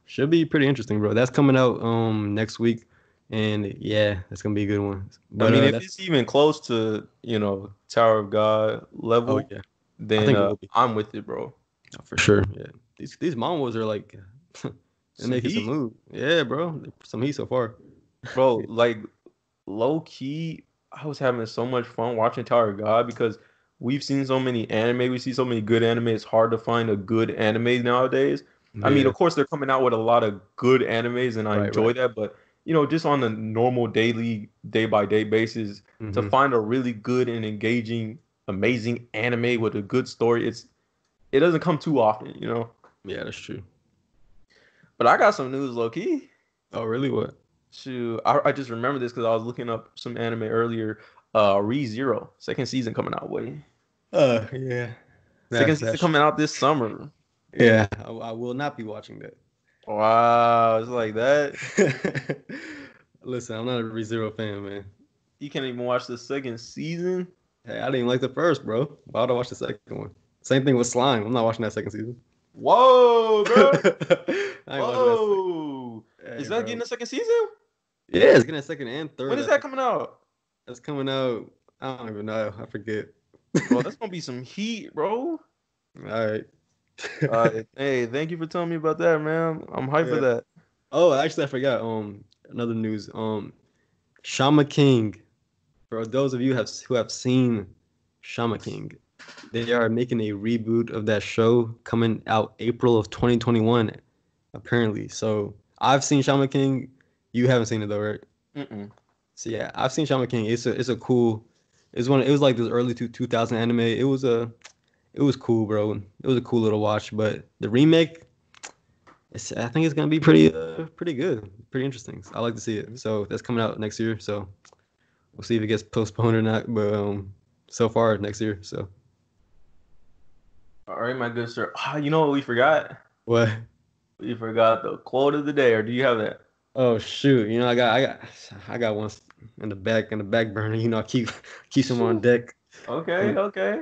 should be pretty interesting, bro. That's coming out um next week, and yeah, that's gonna be a good one. But I mean, uh, if that's- it's even close to you know Tower of God level, oh yeah, then uh. I'm with it, bro. For sure. Yeah, these these manhwas are like they're making some move. Yeah, bro, some heat so far. bro like low key i was having so much fun watching tower of god because we've seen so many anime, we see so many good anime. It's hard to find a good anime nowadays. I mean, of course, they're coming out with a lot of good animes, and I Right, enjoy right. that. But you know, just on a normal daily, day by day basis, to Mhm. find a really good and engaging, amazing anime with a good story, it's it doesn't come too often, you know. yeah, that's true. But I got some news, low key. Oh, really? What? Shoot, I, I just remember this because I was looking up some anime earlier. Uh, Re Zero, second season coming out. Wait, Uh, yeah. second season coming out this summer. Yeah, I, I will not be watching that. Wow, it's like that. Listen, I'm not a Re Zero fan, man. You can't even watch the second season. Hey, I didn't even like the first, bro. Why would I watch the second one? Same thing with Slime. I'm not watching that second season. Whoa, bro. I ain't watching Whoa. that se- Is that bro. getting a second season? Yeah, it's getting a second and third. When is that coming out? That's coming out. I don't even know. I forget. Bro, that's gonna be some heat, bro. All right. Uh, hey, thank you for telling me about that, man. I'm hyped for that. oh, actually, I forgot. Um, another news. Um, Shaman King. For those of you have who have seen Shaman King, they are making a reboot of that show coming out April of 2021, apparently. So I've seen Shaman King. You haven't seen it though, right? Mm-mm. So yeah, I've seen Shaman King. It's a it's a cool. It's one. It was like this early two two thousand anime. It was a, it was cool, bro. It was a cool little watch. But the remake, it's I think it's gonna be pretty uh, pretty good, pretty interesting. I like to see it. So that's coming out next year. So we'll see if it gets postponed or not. But um, so far next year. So All right, my good sir. Ah, you know what we forgot? what? We forgot the quote of the day, or do you have that? Oh shoot! You know I got I got I got one in the back in the back burner. You know I keep keep them on deck. Okay, Mm. okay.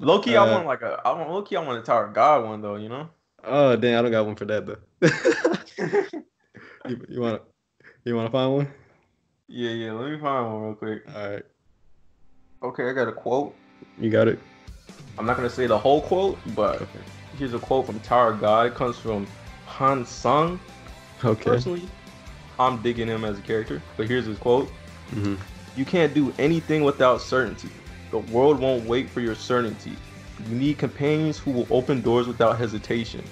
Low key, I Uh, want like a. I want low key. I want a Tower God one though. You know. Oh damn! I don't got one for that though. you, you wanna you wanna find one? yeah, yeah. Let me find one real quick. All right, Okay, I got a quote. you got it. I'm not gonna say the whole quote, but Okay. here's a quote from Tower God. It comes from Han Sung. Okay. Personally, I'm digging him as a character, but here's his quote. hmm You can't do anything without certainty. The world won't wait for your certainty. You need companions who will open doors without hesitation.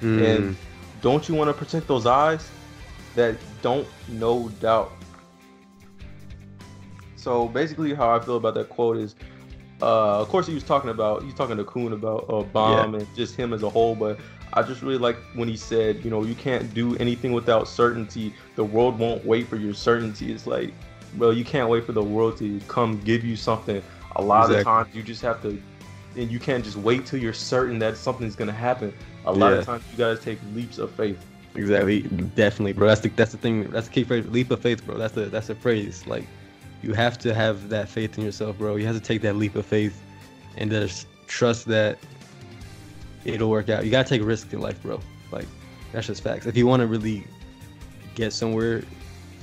Mm. And don't you want to protect those eyes that don't no doubt? So basically, how I feel about that quote is, uh, of course, he was talking about he's talking to Khun about uh, Bam and just him as a whole, but I just really like when he said, you know, you can't do anything without certainty. The world won't wait for your certainty. It's like, bro, you can't wait for the world to come give you something. A lot of times, you just have to, and you can't just wait till you're certain that something's gonna happen. A lot Yeah. of times, you gotta take leaps of faith. Exactly. Definitely, bro. That's the that's the thing. That's the key phrase. Leap of faith, bro. That's the that's the phrase. Like, you have to have that faith in yourself, bro. You have to take that leap of faith, and just trust that it'll work out. You gotta take risks in life, bro. Like, that's just facts. If you want to really get somewhere,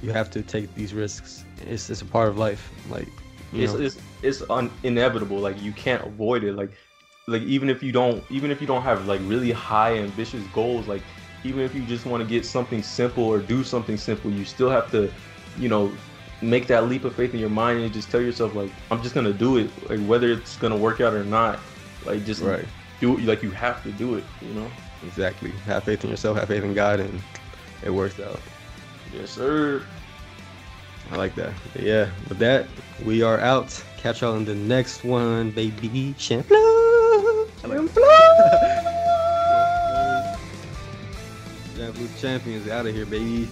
you have to take these risks. It's it's a part of life. Like, it's it's it's un- inevitable. Like you can't avoid it. Like like even if you don't even if you don't have like really high ambitious goals, like even if you just want to get something simple or do something simple, you still have to, you know, make that leap of faith in your mind and just tell yourself like I'm just gonna do it. Like whether it's gonna work out or not, like just right. do it. Like you have to do it. You know. Exactly. Have faith in yourself. Have faith in God, and it works out. Yes, sir. I like that. But yeah, with that, we are out. Catch y'all in the next one, baby. Champion. Champion. Champions out of here, baby.